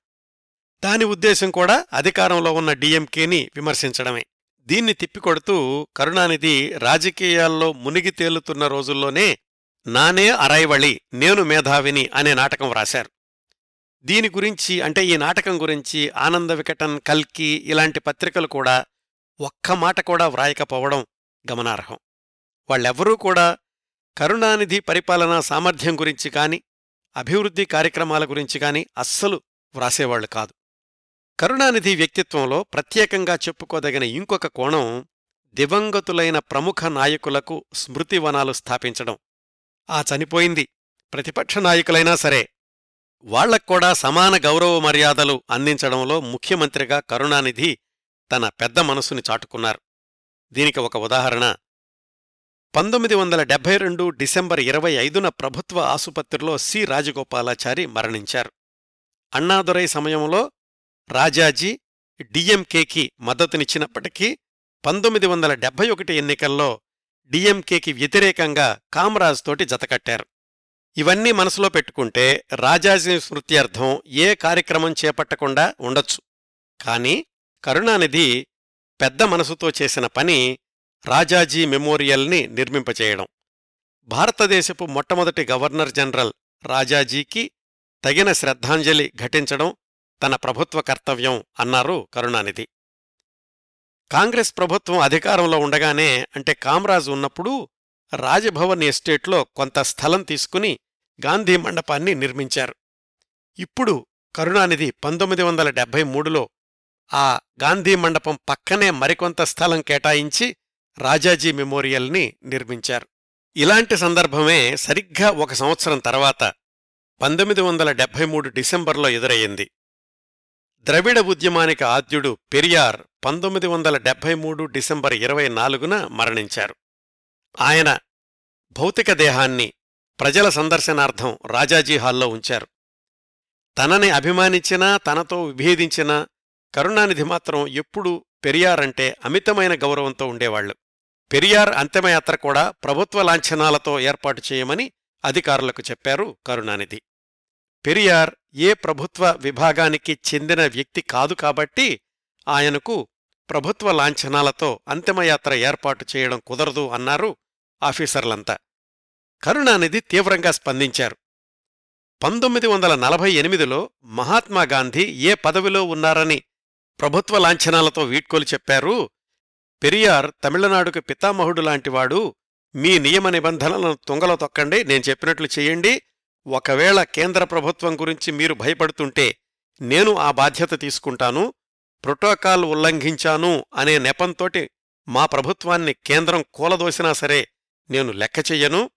దాని ఉద్దేశం కూడా అధికారంలో ఉన్న డిఎంకేని విమర్శించడమే. దీన్ని తిప్పికొడుతూ కరుణానిధి రాజకీయాల్లో మునిగి తేలుతున్న రోజుల్లోనే నానే అరైవళి నేను మేధావిని అనే నాటకం వ్రాశారు. దీని గురించి అంటే ఈ నాటకం గురించి ఆనంద వికటన్ కల్కి ఇలాంటి పత్రికలు కూడా ఒక్క మాట కూడా వ్రాయకపోవడం గమనార్హం. వాళ్ళెవ్వరూ కూడా కరుణానిధి పరిపాలనా సామర్థ్యం గురించి కాని అభివృద్ధి కార్యక్రమాల గురించి కాని అస్సలు వ్రాసేవాళ్ళు కాదు. కరుణానిధి వ్యక్తిత్వంలో ప్రత్యేకంగా చెప్పుకోదగిన ఇంకొక కోణం దివంగతులైన ప్రముఖ నాయకులకు స్మృతివనాలు స్థాపించడం. ఆ చనిపోయింది ప్రతిపక్ష నాయకులైనా సరే. వాళ్ళక్కూడా సమాన గౌరవ మర్యాదలు అందించడంలో ముఖ్యమంత్రిగా కరుణానిధి తన పెద్ద మనసుని చాటుకున్నారు. దీనికి ఒక ఉదాహరణ. పంతొమ్మిది వందల డెబ్బై రెండు డిసెంబర్ ఇరవై ఐదున ప్రభుత్వ ఆసుపత్రిలో సి రాజగోపాలాచారి మరణించారు. అన్నాదురై సమయంలో రాజాజీ డిఎంకేకి మద్దతునిచ్చినప్పటికీ పంతొమ్మిది వందల డెబ్బై ఒకటి ఎన్నికల్లో డిఎంకేకి వ్యతిరేకంగా కామరాజ్ తోటి జతకట్టారు ఇవన్నీ మనసులో పెట్టుకుంటే రాజాజీ స్మృత్యర్థం ఏ కార్యక్రమం చేపట్టకుండా ఉండొచ్చు. కాని కరుణానిధి పెద్ద మనసుతో చేసిన పని రాజాజీ మెమోరియల్ని నిర్మింపచేయడం. భారతదేశపు మొట్టమొదటి గవర్నర్ జనరల్ రాజాజీకి తగిన శ్రద్ధాంజలి ఘటించడం తన ప్రభుత్వ కర్తవ్యం అన్నారు కరుణానిధి. కాంగ్రెస్ ప్రభుత్వం అధికారంలో ఉండగానే అంటే కామరాజు ఉన్నప్పుడు రాజభవన్ ఎస్టేట్లో కొంత స్థలం తీసుకుని గాంధీ మండపాన్ని నిర్మించారు. ఇప్పుడు కరుణానిధి పంతొమ్మిది వందల డెబ్బై మూడులో ఆ గాంధీ మండపం పక్కనే మరికొంత స్థలం కేటాయించి రాజాజీ మెమోరియల్ని నిర్మించారు. ఇలాంటి సందర్భమే సరిగ్గా ఒక సంవత్సరం తర్వాత పంతొమ్మిది వందల డెబ్బై మూడు డిసెంబర్లో ఎదురయ్యింది. ద్రవిడ ఉద్యమానికి ఆద్యుడు పెరియార్ పంతొమ్మిది వందల డెబ్బై మూడు డిసెంబర్ ఇరవై నాలుగున మరణించారు. ఆయన భౌతిక దేహాన్ని ప్రజల సందర్శనార్థం రాజాజీ హాల్లో ఉంచారు. తనని అభిమానించినా తనతో విభేదించినా కరుణానిధి మాత్రం ఎప్పుడూ పెరియార్ అంటే అమితమైన గౌరవంతో ఉండేవాళ్ళు పెరియార్ అంతిమయాత్ర కూడా ప్రభుత్వ లాంఛనాలతో ఏర్పాటు చేయమని అధికారులకు చెప్పారు కరుణానిధి. పెరియార్ ఏ ప్రభుత్వ విభాగానికి చెందిన వ్యక్తి కాదు కాబట్టి ఆయనకు ప్రభుత్వ లాంఛనాలతో అంతిమయాత్ర ఏర్పాటు చేయడం కుదరదు అన్నారు ఆఫీసర్లంతా. కరుణానిధి తీవ్రంగా స్పందించారు. పంతొమ్మిది వందల నలభై ఎనిమిదిలో మహాత్మాగాంధీ ఏ పదవిలో ఉన్నారని ప్రభుత్వ లాంఛనాలతో వీడ్కోలు చెప్పారు. పెరియార్ తమిళనాడుకు పితామహుడు లాంటివాడు మీ నియమ నిబంధనలను తుంగలో తొక్కండి నేను చెప్పినట్లు చెయ్యండి ఒకవేళ కేంద్ర ప్రభుత్వం గురించి మీరు భయపడుతుంటే నేను ఆ బాధ్యత తీసుకుంటాను ప్రోటోకాల్ ఉల్లంఘించాను అనే నెపంతోటి మా ప్రభుత్వాన్ని కేంద్రం కూలదోసినా సరే నేను లెక్క చెయ్యను.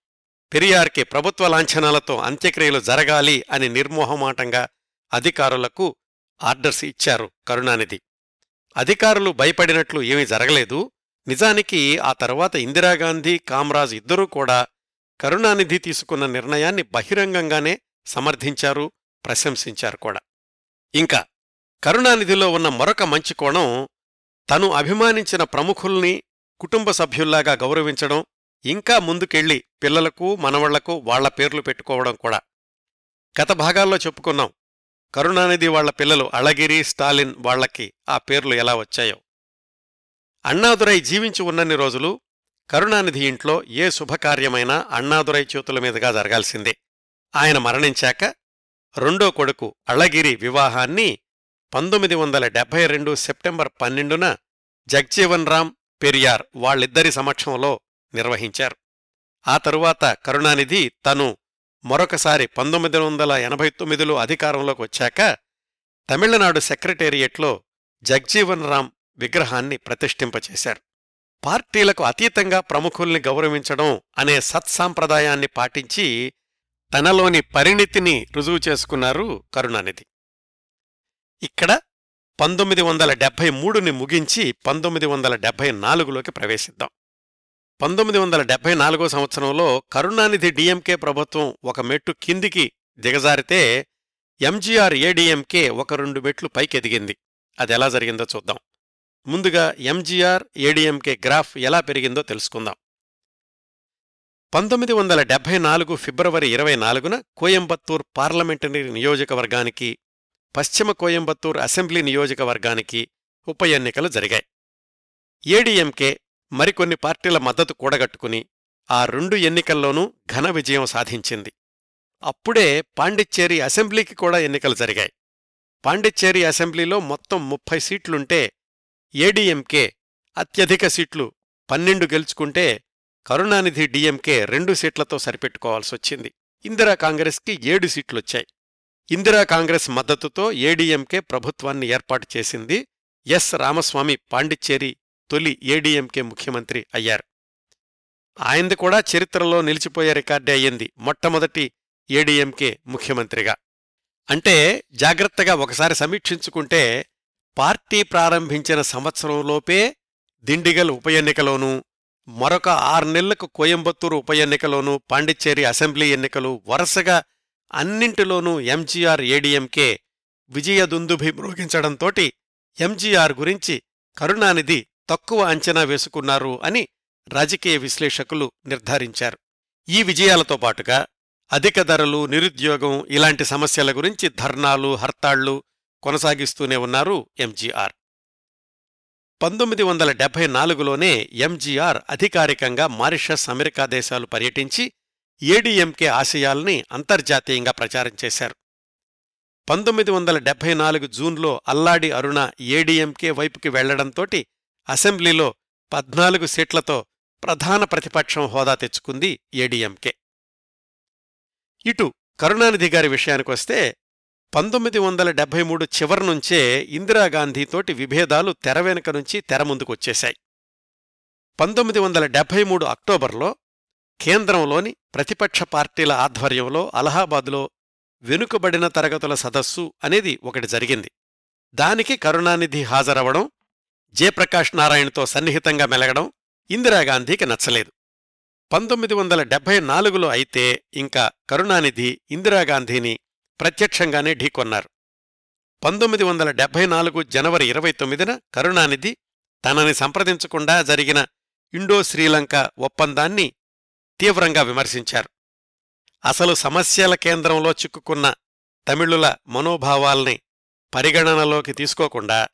పెరియార్కి ప్రభుత్వ లాంఛనాలతో అంత్యక్రియలు జరగాలి అని నిర్మోహమాటంగా అధికారులకు ఆర్డర్స్ ఇచ్చారు కరుణానిధి. అధికారులు భయపడినట్లు ఏమీ జరగలేదు. నిజానికి ఆ తర్వాత ఇందిరాగాంధీ కామ్రాజ్ ఇద్దరూ కూడా కరుణానిధి తీసుకున్న నిర్ణయాన్ని బహిరంగంగానే సమర్థించారు ప్రశంసించారు కూడా. ఇంకా కరుణానిధిలో ఉన్న మరొక మంచి కోణం తను అభిమానించిన ప్రముఖుల్ని కుటుంబ సభ్యుల్లాగా గౌరవించడం ఇంకా ముందుకెళ్ళి పిల్లలకు మనవళ్ళకు వాళ్ళ పేర్లు పెట్టుకోవడం కూడా. గత భాగాల్లో చెప్పుకున్నాం కరుణానిధి వాళ్ళ పిల్లలు అళగిరి స్టాలిన్ వాళ్ళకి ఆ పేర్లు ఎలా వచ్చాయో. అన్నాదురై జీవించి ఉన్నన్ని రోజులు కరుణానిధి ఇంట్లో ఏ శుభకార్యమైనా అన్నాదురై చేతుల మీదుగా జరగాల్సిందే. ఆయన మరణించాక రెండో కొడుకు అళగిరి వివాహాన్ని పంతొమ్మిది వందల డెబ్బై రెండు సెప్టెంబర్ పన్నెండున జగ్జీవన్ రామ్ పెరియార్ వాళ్ళిద్దరి సమక్షంలో నిర్వహించారు. ఆ తరువాత కరుణానిధి తను మరొకసారి పంతొమ్మిది వందల ఎనభై తొమ్మిదిలో అధికారంలోకి వచ్చాక తమిళనాడు సెక్రటేరియట్లో జగ్జీవన్ రామ్ విగ్రహాన్ని ప్రతిష్ఠింపచేశారు. పార్టీలకు అతీతంగా ప్రముఖుల్ని గౌరవించడం అనే సత్సాంప్రదాయాన్ని పాటించి తనలోని పరిణితిని రుజువు చేసుకున్నారు కరుణానిధి. ఇక్కడ పంతొమ్మిది వందల డెబ్భై మూడుని ముగించి పంతొమ్మిది వందల డెబ్భై నాలుగులోకి ప్రవేశిద్దాం. పంతొమ్మిది వందల డెబ్భై నాలుగో సంవత్సరంలో కరుణానిధి డిఎంకే ప్రభుత్వం ఒక మెట్టు కిందికి దిగజారితే ఎంజీఆర్ ఏడీఎంకే ఒక రెండు మెట్లు పైకెదిగింది. అదెలా జరిగిందో చూద్దాం. ముందుగా ఎంజీఆర్ ఏడీఎంకే గ్రాఫ్ ఎలా పెరిగిందో తెలుసుకుందాం. పంతొమ్మిది వందల డెబ్బై నాలుగు ఫిబ్రవరి ఇరవై నాలుగున కోయంబత్తూర్ పార్లమెంటరీ నియోజకవర్గానికి పశ్చిమ కోయంబత్తూర్ అసెంబ్లీ నియోజకవర్గానికి ఉప ఎన్నికలు జరిగాయి. ఏడీఎంకే మరికొన్ని పార్టీల మద్దతు కూడగట్టుకుని ఆ రెండు ఎన్నికల్లోనూ ఘన విజయం సాధించింది. అప్పుడే పాండిచ్చేరి అసెంబ్లీకి కూడా ఎన్నికలు జరిగాయి. పాండిచ్చేరి అసెంబ్లీలో మొత్తం ముప్పై సీట్లుంటే ఏడీఎంకే అత్యధిక సీట్లు పన్నెండు గెలుచుకుంటే కరుణానిధి డీఎంకే రెండు సీట్లతో సరిపెట్టుకోవాల్సొచ్చింది. ఇందిరా కాంగ్రెస్కి ఏడు సీట్లొచ్చాయి. ఇందిరా కాంగ్రెస్ మద్దతుతో ఏడీఎంకే ప్రభుత్వాన్ని ఏర్పాటు చేసింది ఎస్ రామస్వామి పాండిచ్చేరి తొలి ఏడీఎంకే ముఖ్యమంత్రి అయ్యారు. ఆయనది కూడా చరిత్రలో నిలిచిపోయే రికార్డే అయ్యింది మొట్టమొదటి ఏడీఎంకే ముఖ్యమంత్రిగా. అంటే జాగ్రత్తగా ఒకసారి సమీక్షించుకుంటే పార్టీ ప్రారంభించిన సంవత్సరంలోపే దిండిగల్ ఉప ఎన్నికలోనూ మరొక ఆరు నెలలకు కోయంబత్తూరు ఉప ఎన్నికలోనూ పాండిచ్చేరి అసెంబ్లీ ఎన్నికలు వరుసగా అన్నింటిలోనూ ఎంజీఆర్ ఏడీఎంకే విజయదుందుభి మ్రోగించడంతోటి ఎంజీఆర్ గురించి కరుణానిధి తక్కువ అంచనా వేసుకున్నారు అని రాజకీయ విశ్లేషకులు నిర్ధారించారు. ఈ విజయాలతో పాటుగా అధిక ధరలు నిరుద్యోగం ఇలాంటి సమస్యల గురించి ధర్నాలు హర్తాళ్ళు కొనసాగిస్తూనే ఉన్నారు ఎంజీఆర్. పంతొమ్మిది వందల డెబ్బై నాలుగులోనే ఎంజీఆర్ అధికారికంగా మారిషస్ అమెరికా దేశాలు పర్యటించి ఏడీఎంకే ఆశయాల్ని అంతర్జాతీయంగా ప్రచారం చేశారు. పంతొమ్మిది వందల డెబ్బై నాలుగు జూన్లో అల్లాడి అరుణ ఏడీఎంకే వైపుకి వెళ్ళడంతోటి అసెంబ్లీలో పద్నాలుగు సీట్లతో ప్రధాన ప్రతిపక్షం హోదా తెచ్చుకుంది ఏడీఎంకే ఇటు కరుణానిధి గారి విషయానికొస్తే పంతొమ్మిది వందల డెబ్బై మూడు చివరి నుంచే ఇందిరాగాంధీతోటి విభేదాలు తెర వెనుక నుంచి తెర ముందుకొచ్చేశాయి పంతొమ్మిది వందల డెబ్బై మూడు అక్టోబర్లో కేంద్రంలోని ప్రతిపక్ష పార్టీల ఆధ్వర్యంలో అలహాబాద్లో వెనుకబడిన తరగతుల సదస్సు అనేది ఒకటి జరిగింది. దానికి కరుణానిధి హాజరవడం జయప్రకాష్ నారాయణతో సన్నిహితంగా మెలగడం ఇందిరాగాంధీకి నచ్చలేదు. పంతొమ్మిది వందల డెబ్బై నాలుగులో అయితే ఇంకా కరుణానిధి ఇందిరాగాంధీని ప్రత్యక్షంగానే ఢీకొన్నారు పంతొమ్మిది వందల డెబ్బై నాలుగు జనవరి ఇరవై తొమ్మిదిన కరుణానిధి తనని సంప్రదించకుండా జరిగిన ఇండో శ్రీలంక ఒప్పందాన్ని తీవ్రంగా విమర్శించారు. అసలు సమస్యల కేంద్రంలో చిక్కుకున్న తమిళుల మనోభావాల్ని పరిగణనలోకి తీసుకోకుండా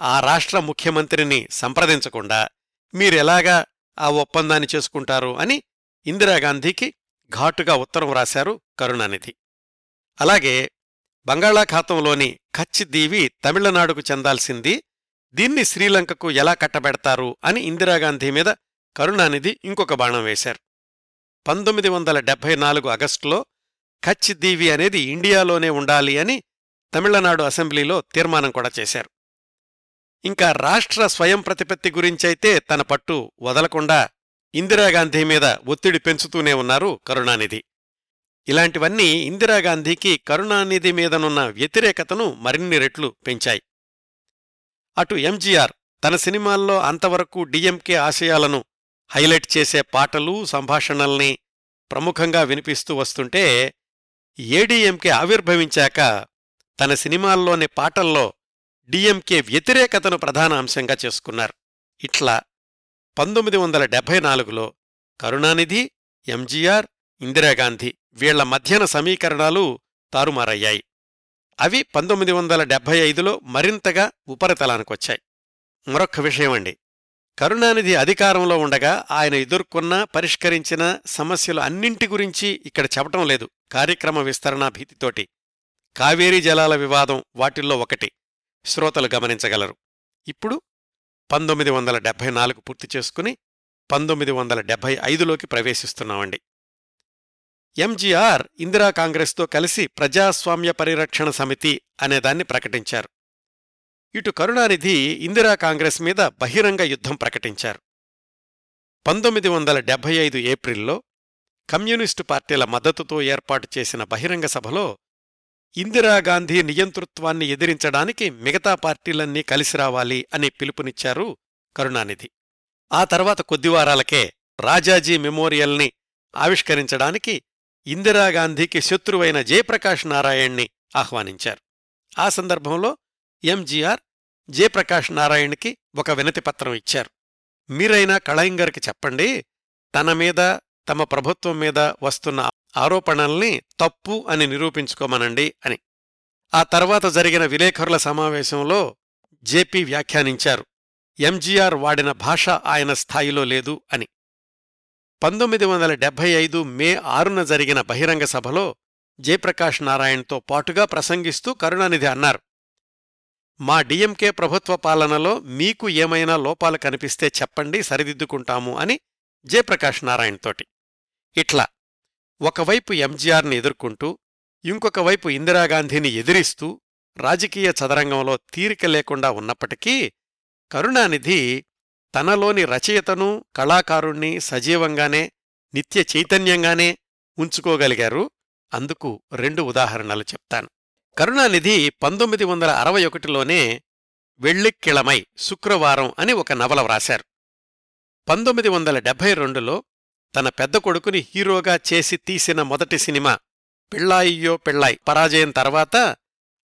ఆ రాష్ట్ర ముఖ్యమంత్రిని సంప్రదించకుండా మీరెలాగా ఆ ఒప్పందాన్ని చేసుకుంటారు అని ఇందిరాగాంధీకి ఘాటుగా ఉత్తరం రాశారు కరుణానిధి. అలాగే బంగాళాఖాతంలోని కచ్ దీవి తమిళనాడుకు చెందాల్సింది. దీన్ని శ్రీలంకకు ఎలా కట్టబెడతారు అని ఇందిరాగాంధీ మీద కరుణానిధి ఇంకొక బాణం వేశారు. పంతొమ్మిది వందల డెబ్బై నాలుగు ఆగస్టులో కచ్ దీవి అనేది ఇండియాలోనే ఉండాలి అని తమిళనాడు అసెంబ్లీలో తీర్మానం కూడా చేశారు. ఇంకా రాష్ట్ర స్వయం ప్రతిపత్తి గురించైతే తన పట్టు వదలకుండా ఇందిరాగాంధీ మీద ఒత్తిడి పెంచుతూనే ఉన్నారు కరుణానిధి. ఇలాంటివన్నీ ఇందిరాగాంధీకి కరుణానిధి మీదనున్న వ్యతిరేకతను మరిన్ని రెట్లు పెంచాయి. అటు ఎంజీఆర్ తన సినిమాల్లో అంతవరకు డిఎంకే ఆశయాలను హైలైట్ చేసే పాటలు సంభాషణల్ని ప్రముఖంగా వినిపిస్తూ వస్తుంటే ఏడీఎంకే ఆవిర్భవించాక తన సినిమాల్లోని పాటల్లో డిఎంకే వ్యతిరేకతను ప్రధాన అంశంగా చేసుకున్నారు. ఇట్లా పంతొమ్మిది వందల డెబ్బై నాలుగులో కరుణానిధి ఎంజీఆర్ ఇందిరాగాంధీ వీళ్ళ మధ్యన సమీకరణాలు తారుమారయ్యాయి. అవి పంతొమ్మిది వందల డెబ్భై ఐదులో మరింతగా ఉపరితలానికొచ్చాయి. మరొక్క విషయమండి. కరుణానిధి అధికారంలో ఉండగా ఆయన ఎదుర్కొన్న పరిష్కరించిన సమస్యలు అన్నింటి గురించి ఇక్కడ చెప్పటం లేదు కార్యక్రమ విస్తరణ భీతితోటి. కావేరీ జలాల వివాదం వాటిల్లో ఒకటి శ్రోతలు గమనించగలరు. ఇప్పుడు పంతొమ్మిది వందల డెబ్భై నాలుగు పూర్తి చేసుకుని పంతొమ్మిది వందల డెబ్భై ఐదులోకి ప్రవేశిస్తున్నామండి. ఎంజీఆర్ ఇందిరా కాంగ్రెస్తో కలిసి ప్రజాస్వామ్య పరిరక్షణ సమితి అనేదాన్ని ప్రకటించారు. ఇటు కరుణానిధి ఇందిరా కాంగ్రెస్ మీద బహిరంగ యుద్ధం ప్రకటించారు. పంతొమ్మిది వందల డెబ్బై ఐదు ఏప్రిల్లో కమ్యూనిస్టు పార్టీల మద్దతుతో ఏర్పాటు చేసిన బహిరంగ సభలో ఇందిరాగాంధీ నియంతృత్వాన్ని ఎదిరించడానికి మిగతా పార్టీలన్నీ కలిసి రావాలి అని పిలుపునిచ్చారు కరుణానిధి. ఆ తర్వాత కొద్దివారాలకే రాజాజీ మెమోరియల్ని ఆవిష్కరించడానికి ఇందిరాగాంధీకి శత్రువైన జయప్రకాష్ నారాయణ్ని ఆహ్వానించారు. ఆ సందర్భంలో ఎంజీఆర్ జయప్రకాష్ నారాయణ్కి ఒక వినతిపత్రం ఇచ్చారు. మీరైనా కళయింగర్కి చెప్పండి తన మీద తమ ప్రభుత్వం మీద వస్తున్న ఆరోపణల్ని తప్పు అని నిరూపించుకోమనండి అని. ఆ తర్వాత జరిగిన విలేకరుల సమావేశంలో జేపీ వ్యాఖ్యానించారు. ఎంజీఆర్ వాడిన భాష ఆయన స్థాయిలో లేదు అని. పంతొమ్మిది వందల డెబ్బై ఐదు మే ఆరున జరిగిన బహిరంగ సభలో జయప్రకాష్ నారాయణ్తో పాటుగా ప్రసంగిస్తూ కరుణానిధి అన్నారు. మా డిఎంకే ప్రభుత్వ పాలనలో మీకు ఏమైనా లోపాలు కనిపిస్తే చెప్పండి సరిదిద్దుకుంటాము అని జయప్రకాష్ నారాయణతోటి. ఇట్లా ఒకవైపు ఎంజీఆర్ని ఎదుర్కొంటూ ఇంకొక వైపు ఇందిరాగాంధీని ఎదిరిస్తూ రాజకీయ చదరంగంలో తీరిక లేకుండా ఉన్నప్పటికీ కరుణానిధి తనలోని రచయితను కళాకారుణ్ణి సజీవంగానే నిత్య చైతన్యంగానే ఉంచుకోగలిగారు. అందుకు రెండు ఉదాహరణలు చెప్తాను. కరుణానిధి పంతొమ్మిది వందల అరవై ఒకటిలోనే వెళ్ళిక్కిళమై శుక్రవారం అని ఒక నవల వ్రాశారు. పంతొమ్మిది వందల డెబ్బై రెండులో తన పెద్ద కొడుకుని హీరోగా చేసి తీసిన మొదటి సినిమా పిళ్ళాయియో పిళ్ళాయ్ పరాజయం తర్వాత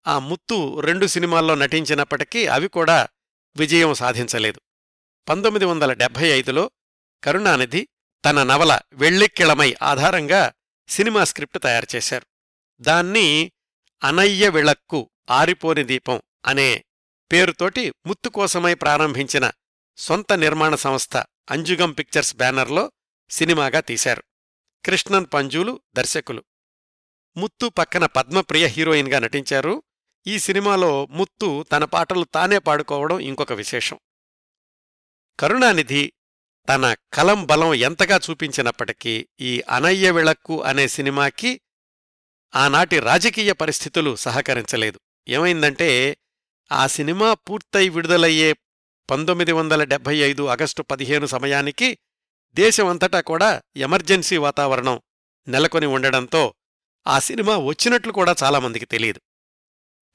ఆ ముత్తు రెండు సినిమాల్లో నటించినప్పటికీ అవి కూడా విజయం సాధించలేదు. పంతొమ్మిది వందల డెబ్భై ఐదులో కరుణానిధి తన నవల వెళ్ళిక్కిళమై ఆధారంగా సినిమా స్క్రిప్ట్ తయారుచేశారు దాన్ని అనయ్య విళక్కు ఆరిపోని దీపం అనే పేరుతోటి ముత్తుకోసమై ప్రారంభించిన సొంత నిర్మాణ సంస్థ అంజుగం పిక్చర్స్ బ్యానర్లో సినిమాగా తీశారు. కృష్ణన్ పంజులు దర్శకులు. ముత్తు పక్కన పద్మప్రియ హీరోయిన్గా నటించారు. ఈ సినిమాలో ముత్తు తన పాటలు తానే పాడుకోవడం ఇంకొక విశేషం. కరుణానిధి తన కలం బలం ఎంతగా చూపించినప్పటికీ ఈ అనయ్య విళక్కు అనే సినిమాకి ఆనాటి రాజకీయ పరిస్థితులు సహకరించలేదు. ఏమైందంటే ఆ సినిమా పూర్తయి విడుదలయ్యే పంతొమ్మిది వందల డెబ్బై ఐదు ఆగస్టు పదిహేను సమయానికి దేశమంతటా కూడా ఎమర్జెన్సీ వాతావరణం నెలకొని ఉండడంతో ఆ సినిమా వచ్చినట్లు కూడా చాలామందికి తెలియదు.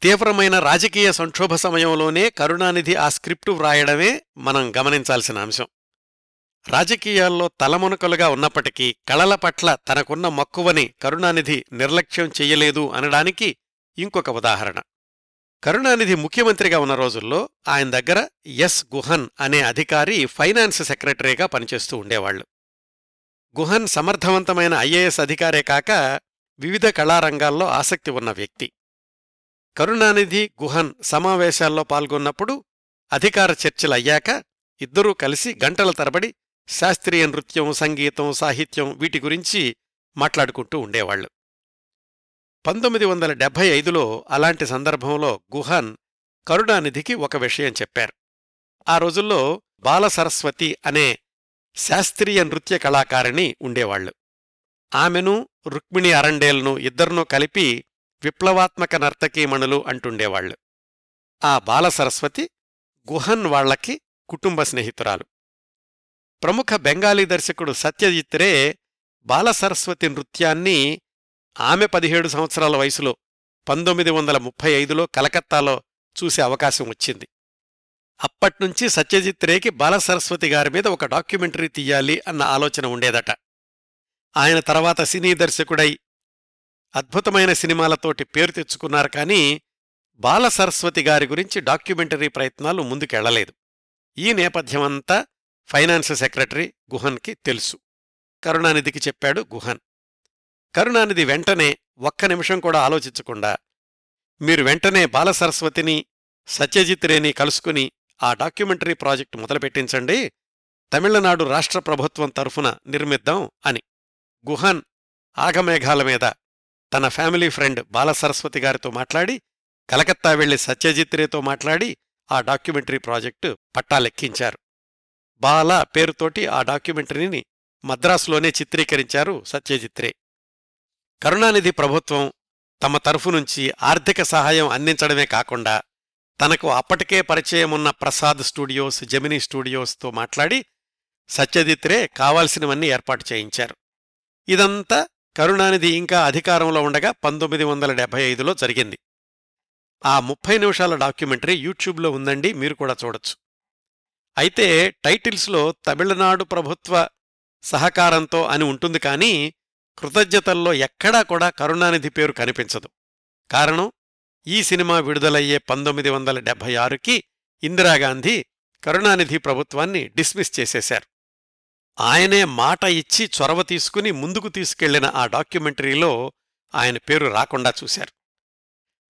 తీవ్రమైన రాజకీయ సంక్షోభ సమయంలోనే కరుణానిధి ఆ స్క్రిప్టు వ్రాయడమే మనం గమనించాల్సిన అంశం. రాజకీయాల్లో తలమునకలుగా ఉన్నప్పటికీ కళల పట్ల తనకున్న మక్కువని కరుణానిధి నిర్లక్ష్యం చెయ్యలేదు అనడానికి ఇంకొక ఉదాహరణ. కరుణానిధి ముఖ్యమంత్రిగా ఉన్న రోజుల్లో ఆయన దగ్గర ఎస్ గుహన్ అనే అధికారి ఫైనాన్స్ సెక్రటరీగా పనిచేస్తూ ఉండేవాళ్ళు గుహన్ సమర్థవంతమైన ఐఏఎస్ అధికారే కాక వివిధ కళారంగాల్లో ఆసక్తి ఉన్న వ్యక్తి. కరుణానిధి గుహన్ సమావేశాల్లో పాల్గొన్నప్పుడు అధికార చర్చలయ్యాక ఇద్దరూ కలిసి గంటల తరబడి శాస్త్రీయ నృత్యం సంగీతం సాహిత్యం వీటి గురించి మాట్లాడుకుంటూ ఉండేవాళ్ళు పంతొమ్మిది వందల డెబ్భై ఐదులో అలాంటి సందర్భంలో గుహన్ కరుణానిధికి ఒక విషయం చెప్పారు. ఆ రోజుల్లో బాలసరస్వతి అనే శాస్త్రీయ నృత్య కళాకారిణి ఉండేవాళ్ళు ఆమెను రుక్మిణి అరండేల్ను ఇద్దర్నూ కలిపి విప్లవాత్మక నర్తకీమణులు అంటుండేవాళ్ళు ఆ బాలసరస్వతి గుహన్ వాళ్ళకి కుటుంబ స్నేహితురాలు. ప్రముఖ బెంగాలీ దర్శకుడు సత్యజిత్ రే బాలసరస్వతి నృత్యాన్ని ఆమె పదిహేడు సంవత్సరాల వయసులో పంతొమ్మిది వందల ముప్పై ఐదులో కలకత్తాలో చూసే అవకాశం వచ్చింది. అప్పట్నుంచి సత్యజిత్ రేకి బాలసరస్వతి గారి మీద ఒక డాక్యుమెంటరీ తీయాలి అన్న ఆలోచన ఉండేదట. ఆయన తర్వాత సినీ దర్శకుడై అద్భుతమైన సినిమాలతోటి పేరు తెచ్చుకున్నారు కానీ బాలసరస్వతి గారి గురించి డాక్యుమెంటరీ ప్రయత్నాలు ముందుకెళ్ళలేదు. ఈ నేపథ్యమంతా ఫైనాన్స్ సెక్రటరీ గుహన్కి తెలుసు. కరుణానిధికి చెప్పాడు గుహన్. కరుణానిధి వెంటనే ఒక్క నిమిషం కూడా ఆలోచించకుండా మీరు వెంటనే బాలసరస్వతిని సత్యజిత్ రేని కలుసుకుని ఆ డాక్యుమెంటరీ ప్రాజెక్టు మొదలుపెట్టించండి. తమిళనాడు రాష్ట్ర ప్రభుత్వం తరఫున నిర్మిద్దాం అని. గుహన్ ఆగమేఘాల మీద తన ఫ్యామిలీ ఫ్రెండ్ బాలసరస్వతి గారితో మాట్లాడి కలకత్తా వెళ్ళి సత్యజిత్ రేతో మాట్లాడి ఆ డాక్యుమెంటరీ ప్రాజెక్టు పట్టాలెక్కించారు బాల పేరుతోటి ఆ డాక్యుమెంటరీని మద్రాసులోనే చిత్రీకరించారు సత్యజిత్రే కరుణానిధి ప్రభుత్వం తమ తరఫు నుంచి ఆర్థిక సహాయం అందించడమే కాకుండా తనకు అప్పటికే పరిచయమున్న ప్రసాద్ స్టూడియోస్ జెమినీ స్టూడియోస్తో మాట్లాడి సత్యజిత్రే కావాల్సినవన్నీ ఏర్పాటు చేయించారు. ఇదంతా కరుణానిధి ఇంకా అధికారంలో ఉండగా పంతొమ్మిది వందల డెబ్బై ఐదులో జరిగింది. ఆ ముప్పై నిమిషాల డాక్యుమెంటరీ యూట్యూబ్లో ఉందండి మీరు కూడా చూడొచ్చు. అయితే టైటిల్స్లో తమిళనాడు ప్రభుత్వ సహకారంతో అని ఉంటుంది కానీ కృతజ్ఞతల్లో ఎక్కడా కూడా కరుణానిధి పేరు కనిపించదు. కారణం ఈ సినిమా విడుదలయ్యే పంతొమ్మిది వందల డెబ్బై ఆరుకి ఇందిరాగాంధీ కరుణానిధి ప్రభుత్వాన్ని డిస్మిస్ చేసేశారు. ఆయనే మాట ఇచ్చి చొరవ తీసుకుని ముందుకు తీసుకెళ్ళిన ఆ డాక్యుమెంటరీలో ఆయన పేరు రాకుండా చూశారు.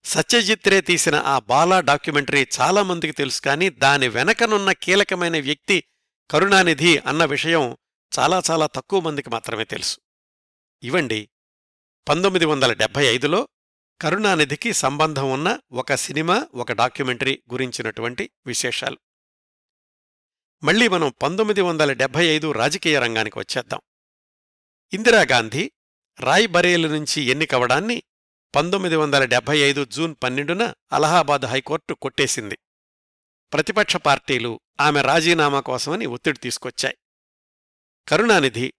సత్యజిత్ రే తీసిన ఆ బాలా డాక్యుమెంటరీ చాలామందికి తెలుసు కానీ దాని వెనకనున్న కీలకమైన వ్యక్తి కరుణానిధి అన్న విషయం చాలా చాలా తక్కువ మందికి మాత్రమే తెలుసు. ఇవండి పంతొమ్మిది వందల డెబ్భై ఐదులో కరుణానిధికి సంబంధం ఉన్న ఒక సినిమా ఒక డాక్యుమెంటరీ గురించినటువంటి విశేషాలు. మళ్ళీ మనం పంతొమ్మిది వందల డెబ్బై ఐదు రాజకీయ రంగానికి వచ్చేద్దాం. ఇందిరాగాంధీ రాయ్బరేలు నుంచి ఎన్నికవడాన్ని పంతొమ్మిది వందల డెబ్బై ఐదు జూన్ పన్నెండున అలహాబాద్ హైకోర్టు కొట్టేసింది. ప్రతిపక్ష పార్టీలు ఆమె రాజీనామా కోసమని ఒత్తిడి తీసుకొచ్చాయి. కరుణానిధి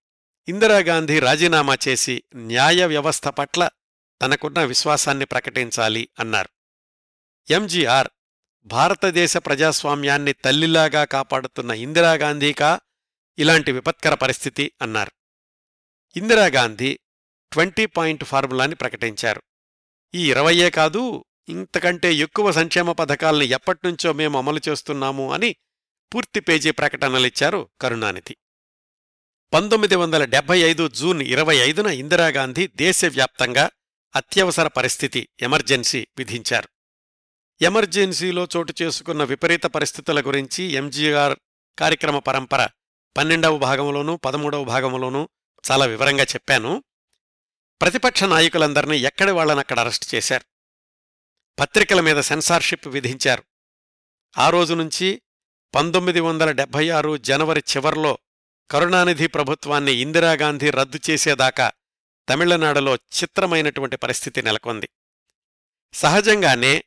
ఇందిరాగాంధీ రాజీనామా చేసి న్యాయ వ్యవస్థ పట్ల తనకున్న విశ్వాసాన్ని ప్రకటించాలి అన్నారు. ఎంజీఆర్ భారతదేశ ప్రజాస్వామ్యాన్ని తల్లిలాగా కాపాడుతున్న ఇందిరాగాంధీకా ఇలాంటి విపత్కర పరిస్థితి అన్నారు. ఇందిరాగాంధీ ట్వంటీ పాయింట్ ఫార్ములాని ప్రకటించారు. ఈ ఇరవయ్యే కాదు ఇంతకంటే ఎక్కువ సంక్షేమ పథకాల్ని ఎప్పట్నుంచో మేము అమలు చేస్తున్నాము అని పూర్తి పేజీ ప్రకటనలిచ్చారు కరుణానిధి. పంతొమ్మిది వందల డెబ్బై ఐదు జూన్ ఇరవై ఐదున ఇందిరాగాంధీ దేశవ్యాప్తంగా అత్యవసర పరిస్థితి ఎమర్జెన్సీ విధించారు. ఎమర్జెన్సీలో చోటు చేసుకున్న విపరీత పరిస్థితుల గురించి ఎంజీఆర్ కార్యక్రమ పరంపర పన్నెండవ భాగంలోనూ పదమూడవ భాగంలోనూ చాలా వివరంగా చెప్పాను. ప్రతిపక్ష నాయకులందరినీ ఎక్కడి వాళ్ళనక్కడ అరెస్ట్ చేశారు? పత్రికల మీద సెన్సార్షిప్ విధించారు. ఆ రోజు నుంచి పంతొమ్మిది వందల డెబ్భై ఆరు జనవరి చివర్లో కరుణానిధి ప్రభుత్వాన్ని ఇందిరాగాంధీ రద్దు చేసేదాకా తమిళనాడులో చిత్రమైనటువంటి పరిస్థితి నెలకొంది. సహజంగానే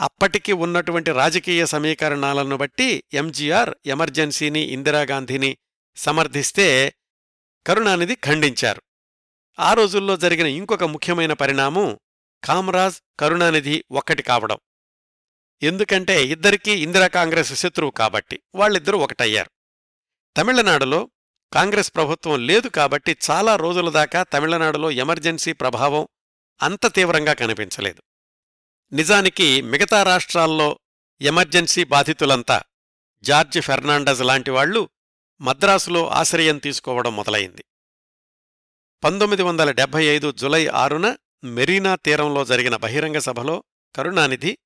అప్పటికి ఉన్నటువంటి రాజకీయ సమీకరణాలను బట్టి ఎంజీఆర్ ఎమర్జెన్సీని ఇందిరాగాంధీని సమర్థిస్తే కరుణానిధి ఖండించారు. ఆ రోజుల్లో జరిగిన ఇంకొక ముఖ్యమైన పరిణామం కామరాజ్ కరుణానిధి ఒక్కటి కావడం. ఎందుకంటే ఇద్దరికీ ఇందిరా కాంగ్రెస్ శత్రువు కాబట్టి వాళ్ళిద్దరూ ఒకటయ్యారు. తమిళనాడులో కాంగ్రెస్ ప్రభుత్వం లేదు కాబట్టి చాలా రోజుల దాకా తమిళనాడులో ఎమర్జెన్సీ ప్రభావం అంత తీవ్రంగా కనిపించలేదు. నిజానికి మిగతా రాష్ట్రాల్లో ఎమర్జెన్సీ బాధితులంతా జార్జ్ ఫెర్నాండజ్ లాంటివాళ్ళు మద్రాసులో ఆశ్రయం తీసుకోవడం మొదలైంది. పంతొమ్మిది వందల డెబ్బై ఐదు జులై ఆరున మెరీనా తీరంలో జరిగిన బహిరంగ సభలో కరుణానిధి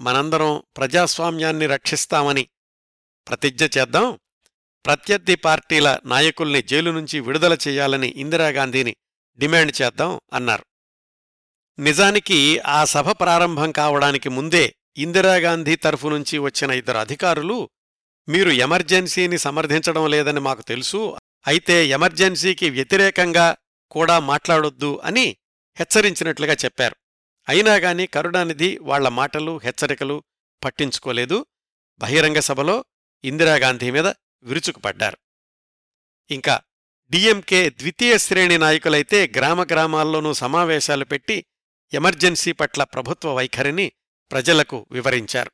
మనందరం ప్రజాస్వామ్యాన్ని రక్షిస్తామని ప్రతిజ్ఞ చేద్దాం. ప్రత్యర్థి పార్టీల నాయకుల్ని జైలు నుంచి విడుదల చేయాలని ఇందిరాగాంధీని డిమాండ్ చేద్దాం అన్నారు. నిజానికి ఆ సభ ప్రారంభం కావడానికి ముందే ఇందిరాగాంధీ తరఫు నుంచి వచ్చిన ఇద్దరు అధికారులు మీరు ఎమర్జెన్సీని సమర్థించడం లేదని మాకు తెలుసు అయితే ఎమర్జెన్సీకి వ్యతిరేకంగా కూడా మాట్లాడొద్దు అని హెచ్చరించినట్లుగా చెప్పారు. అయినాగాని కరుణానిధి వాళ్ళ మాటలు హెచ్చరికలు పట్టించుకోలేదు. బహిరంగ సభలో ఇందిరాగాంధీ మీద విరుచుకుపడ్డారు. ఇంకా డిఎంకే ద్వితీయ శ్రేణి నాయకులైతే గ్రామ గ్రామాల్లోనూ సమావేశాలు పెట్టి ఎమర్జెన్సీ పట్ల ప్రభుత్వ వైఖరిని ప్రజలకు వివరించారు.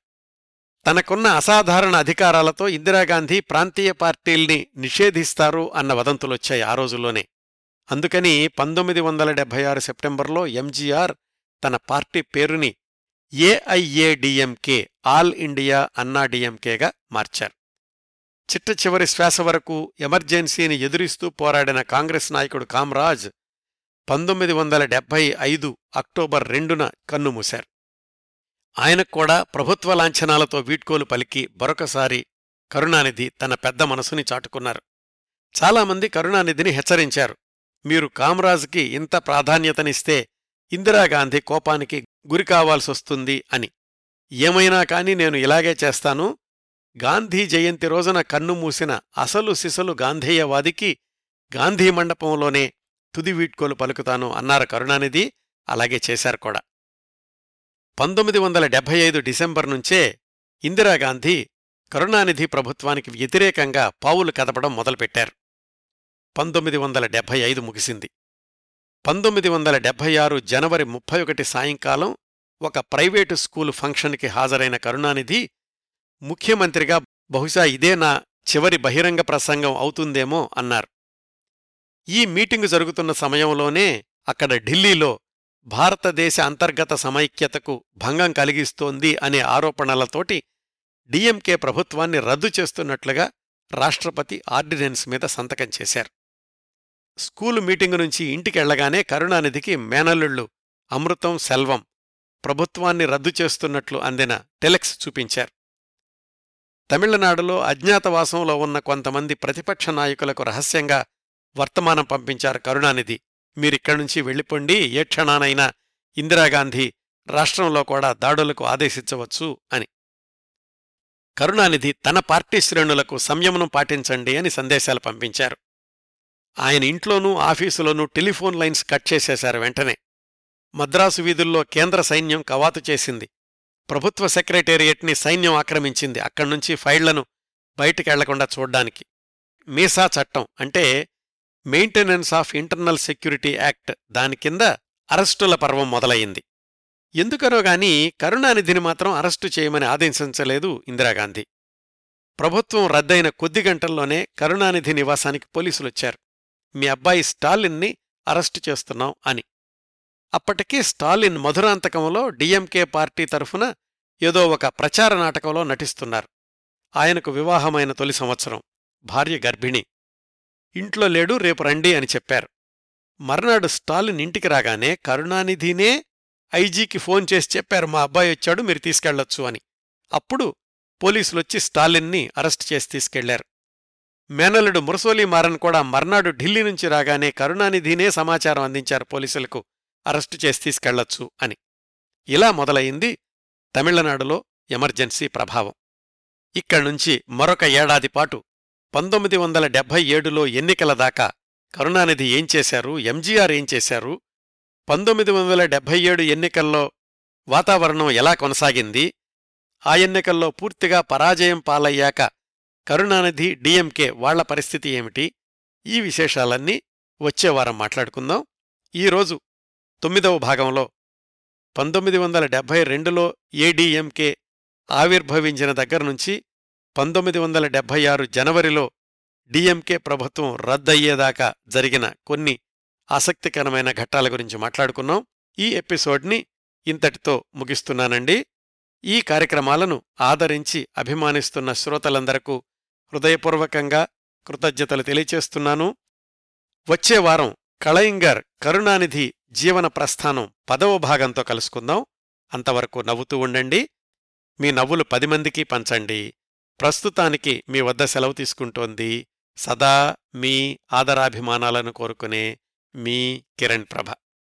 తనకున్న అసాధారణ అధికారాలతో ఇందిరాగాంధీ ప్రాంతీయ పార్టీల్ని నిషేధిస్తారు అన్న వదంతులొచ్చాయి ఆ రోజుల్లోనే. అందుకని పంతొమ్మిది వందల డెబ్బై ఆరు సెప్టెంబర్లో ఎంజీఆర్ తన పార్టీ పేరుని ఏఐఏడిఎంకే ఆల్ ఇండియా అన్నా డిఎంకేగా మార్చారు. చిట్ట చివరి శ్వాస వరకు ఎమర్జెన్సీని ఎదురిస్తూ పోరాడిన కాంగ్రెస్ నాయకుడు కామ్రాజ్ పంతొమ్మిది వందల డెబ్బై ఐదు అక్టోబర్ రెండున కన్నుమూశారు. ఆయనకు కూడా ప్రభుత్వ లాంఛనాలతో వీడ్కోలు పలికి మరొకసారి కరుణానిధి తన పెద్ద మనసుని చాటుకున్నారు. చాలామంది కరుణానిధిని హెచ్చరించారు. మీరు కామ్రాజ్కి ఇంత ప్రాధాన్యతనిస్తే ఇందిరాగాంధీ కోపానికి గురికావాల్సొస్తుంది అని. ఏమైనా కాని నేను ఇలాగే చేస్తాను. గాంధీ జయంతి రోజున కన్నుమూసిన అసలు సిసలు గాంధేయవాదికి గాంధీ మండపంలోనే తుది వీడ్కోలు పలుకుతాను అన్నారు కరుణానిధి. అలాగే చేశారు కూడా. పంతొమ్మిది వందల డెబ్బై ఐదు డిసెంబర్ నుంచే ఇందిరాగాంధీ కరుణానిధి ప్రభుత్వానికి వ్యతిరేకంగా పావులు కదపడం మొదలుపెట్టారు. పంతొమ్మిది వందల డెబ్బై ఐదు ముగిసింది. పంతొమ్మిది వందల డెబ్బై ఆరు జనవరి ముప్పై ఒకటి సాయంకాలం ఒక ప్రైవేటు స్కూలు ఫంక్షన్కి హాజరైన కరుణానిధి ముఖ్యమంత్రిగా బహుశా ఇదే నా చివరి బహిరంగ ప్రసంగం అవుతుందేమో అన్నారు. ఈ మీటింగు జరుగుతున్న సమయంలోనే అక్కడ ఢిల్లీలో భారతదేశ అంతర్గత సమైక్యతకు భంగం కలిగిస్తోంది అనే ఆరోపణలతోటి డిఎంకే ప్రభుత్వాన్ని రద్దు చేస్తున్నట్లుగా రాష్ట్రపతి ఆర్డినెన్స్ మీద సంతకం చేశారు. స్కూలు మీటింగు నుంచి ఇంటికెళ్ళగానే కరుణానిధికి మేనల్లుళ్ళు అమృతం సెల్వం ప్రభుత్వాన్ని రద్దు చేస్తున్నట్లు అందిన టెలెక్స్ చూపించారు. తమిళనాడులో అజ్ఞాతవాసంలో ఉన్న కొంతమంది ప్రతిపక్ష నాయకులకు రహస్యంగా వర్తమానం పంపించారు కరుణానిధి. మీరిక్కడి నుంచి వెళ్ళిపోండి. ఏ క్షణానైనా ఇందిరాగాంధీ రాష్ట్రంలో కూడా దాడులకు ఆదేశించవచ్చు అని. కరుణానిధి తన పార్టీ శ్రేణులకు సంయమనం పాటించండి అని సందేశాలు పంపించారు. ఆయన ఇంట్లోనూ ఆఫీసులోనూ టెలిఫోన్ లైన్స్ కట్ చేసేశారు వెంటనే. మద్రాసు వీధుల్లో కేంద్ర సైన్యం కవాతు చేసింది. ప్రభుత్వ సెక్రటేరియట్ని సైన్యం ఆక్రమించింది అక్కడ్నుంచి ఫైళ్ళను బయటికెళ్ళకుండా చూడ్డానికి. మీసా చట్టం అంటే maintenance of internal security act దాని కింద అరెస్టుల పర్వం మొదలయ్యింది. ఎందుకనో గాని కరుణానిధిని మాత్రం అరెస్టు చేయమని ఆదేశించలేదు ఇందిరాగాంధీ. ప్రభుత్వం రద్దయిన కొద్ది గంటల్లోనే కరుణానిధి నివాసానికి పోలీసులొచ్చారు మీ అబ్బాయి స్టాలిన్ని అరెస్టు చేస్తున్నాం అని. అప్పటికీ స్టాలిన్ మధురాంతకంలో డిఎంకే పార్టీ తరఫున ఏదో ఒక ప్రచార నాటకంలో నటిస్తున్నారు. ఆయనకు వివాహమైన తొలి సంవత్సరం. భార్య గర్భిణి. ఇంట్లో లేడు రేపు రండి అని చెప్పారు. మర్నాడు స్టాలిన్ ఇంటికి రాగానే కరుణానిధినే ఐజీకి ఫోన్ చేసి చెప్పారు మా అబ్బాయి వచ్చాడు మీరు తీసుకెళ్ళొచ్చు అని. అప్పుడు పోలీసులొచ్చి స్టాలిన్ని అరెస్ట్ చేసి తీసుకెళ్ళారు. మేనలుడు మురసోలి మారన్ కూడా మర్నాడు ఢిల్లీ నుంచి రాగానే కరుణానిధినే సమాచారం అందించారు పోలీసులకు అరెస్టు చేసి తీసుకెళ్ళొచ్చు అని. ఇలా మొదలయింది తమిళనాడులో ఎమర్జెన్సీ ప్రభావం. ఇక్కడ్నుంచి మరొక ఏడాది పాటు పంతొమ్మిది వందల డెబ్భై ఏడులో ఎన్నికల దాకా కరుణానిధి ఏం చేశారు? ఎంజీఆర్ ఏం చేశారు? పంతొమ్మిది వందల డెబ్భై ఏడు ఎన్నికల్లో వాతావరణం ఎలా కొనసాగింది? ఆ ఎన్నికల్లో పూర్తిగా పరాజయం పాలయ్యాక కరుణానిధి డిఎంకే వాళ్ళ పరిస్థితి ఏమిటి? ఈ విశేషాలన్నీ వచ్చేవారం మాట్లాడుకుందాం. ఈరోజు తొమ్మిదవ భాగంలో పంతొమ్మిది వందల డెబ్భై రెండులో ఏడీఎంకే ఆవిర్భవించిన దగ్గర్నుంచి పంతొమ్మిది వందల డెబ్భై ఆరు జనవరిలో డిఎంకే ప్రభుత్వం రద్దయ్యేదాకా జరిగిన కొన్ని ఆసక్తికరమైన ఘట్టాల గురించి మాట్లాడుకున్నాం. ఈ ఎపిసోడ్ని ఇంతటితో ముగిస్తున్నానండి. ఈ కార్యక్రమాలను ఆదరించి అభిమానిస్తున్న శ్రోతలందరకు హృదయపూర్వకంగా కృతజ్ఞతలు తెలియచేస్తున్నాను. వచ్చే వారం కళయింగర్ కరుణానిధి జీవన ప్రస్థానం పదవ భాగంతో కలుసుకుందాం. అంతవరకు నవ్వుతూ ఉండండి. మీ నవ్వులు పది మందికి పంచండి. ప్రస్తుతానికి మీ వద్ద సెలవు తీసుకుంటోంది సదా మీ ఆదరాభిమానాలను కోరుకునే మీ కిరణ్ ప్రభ.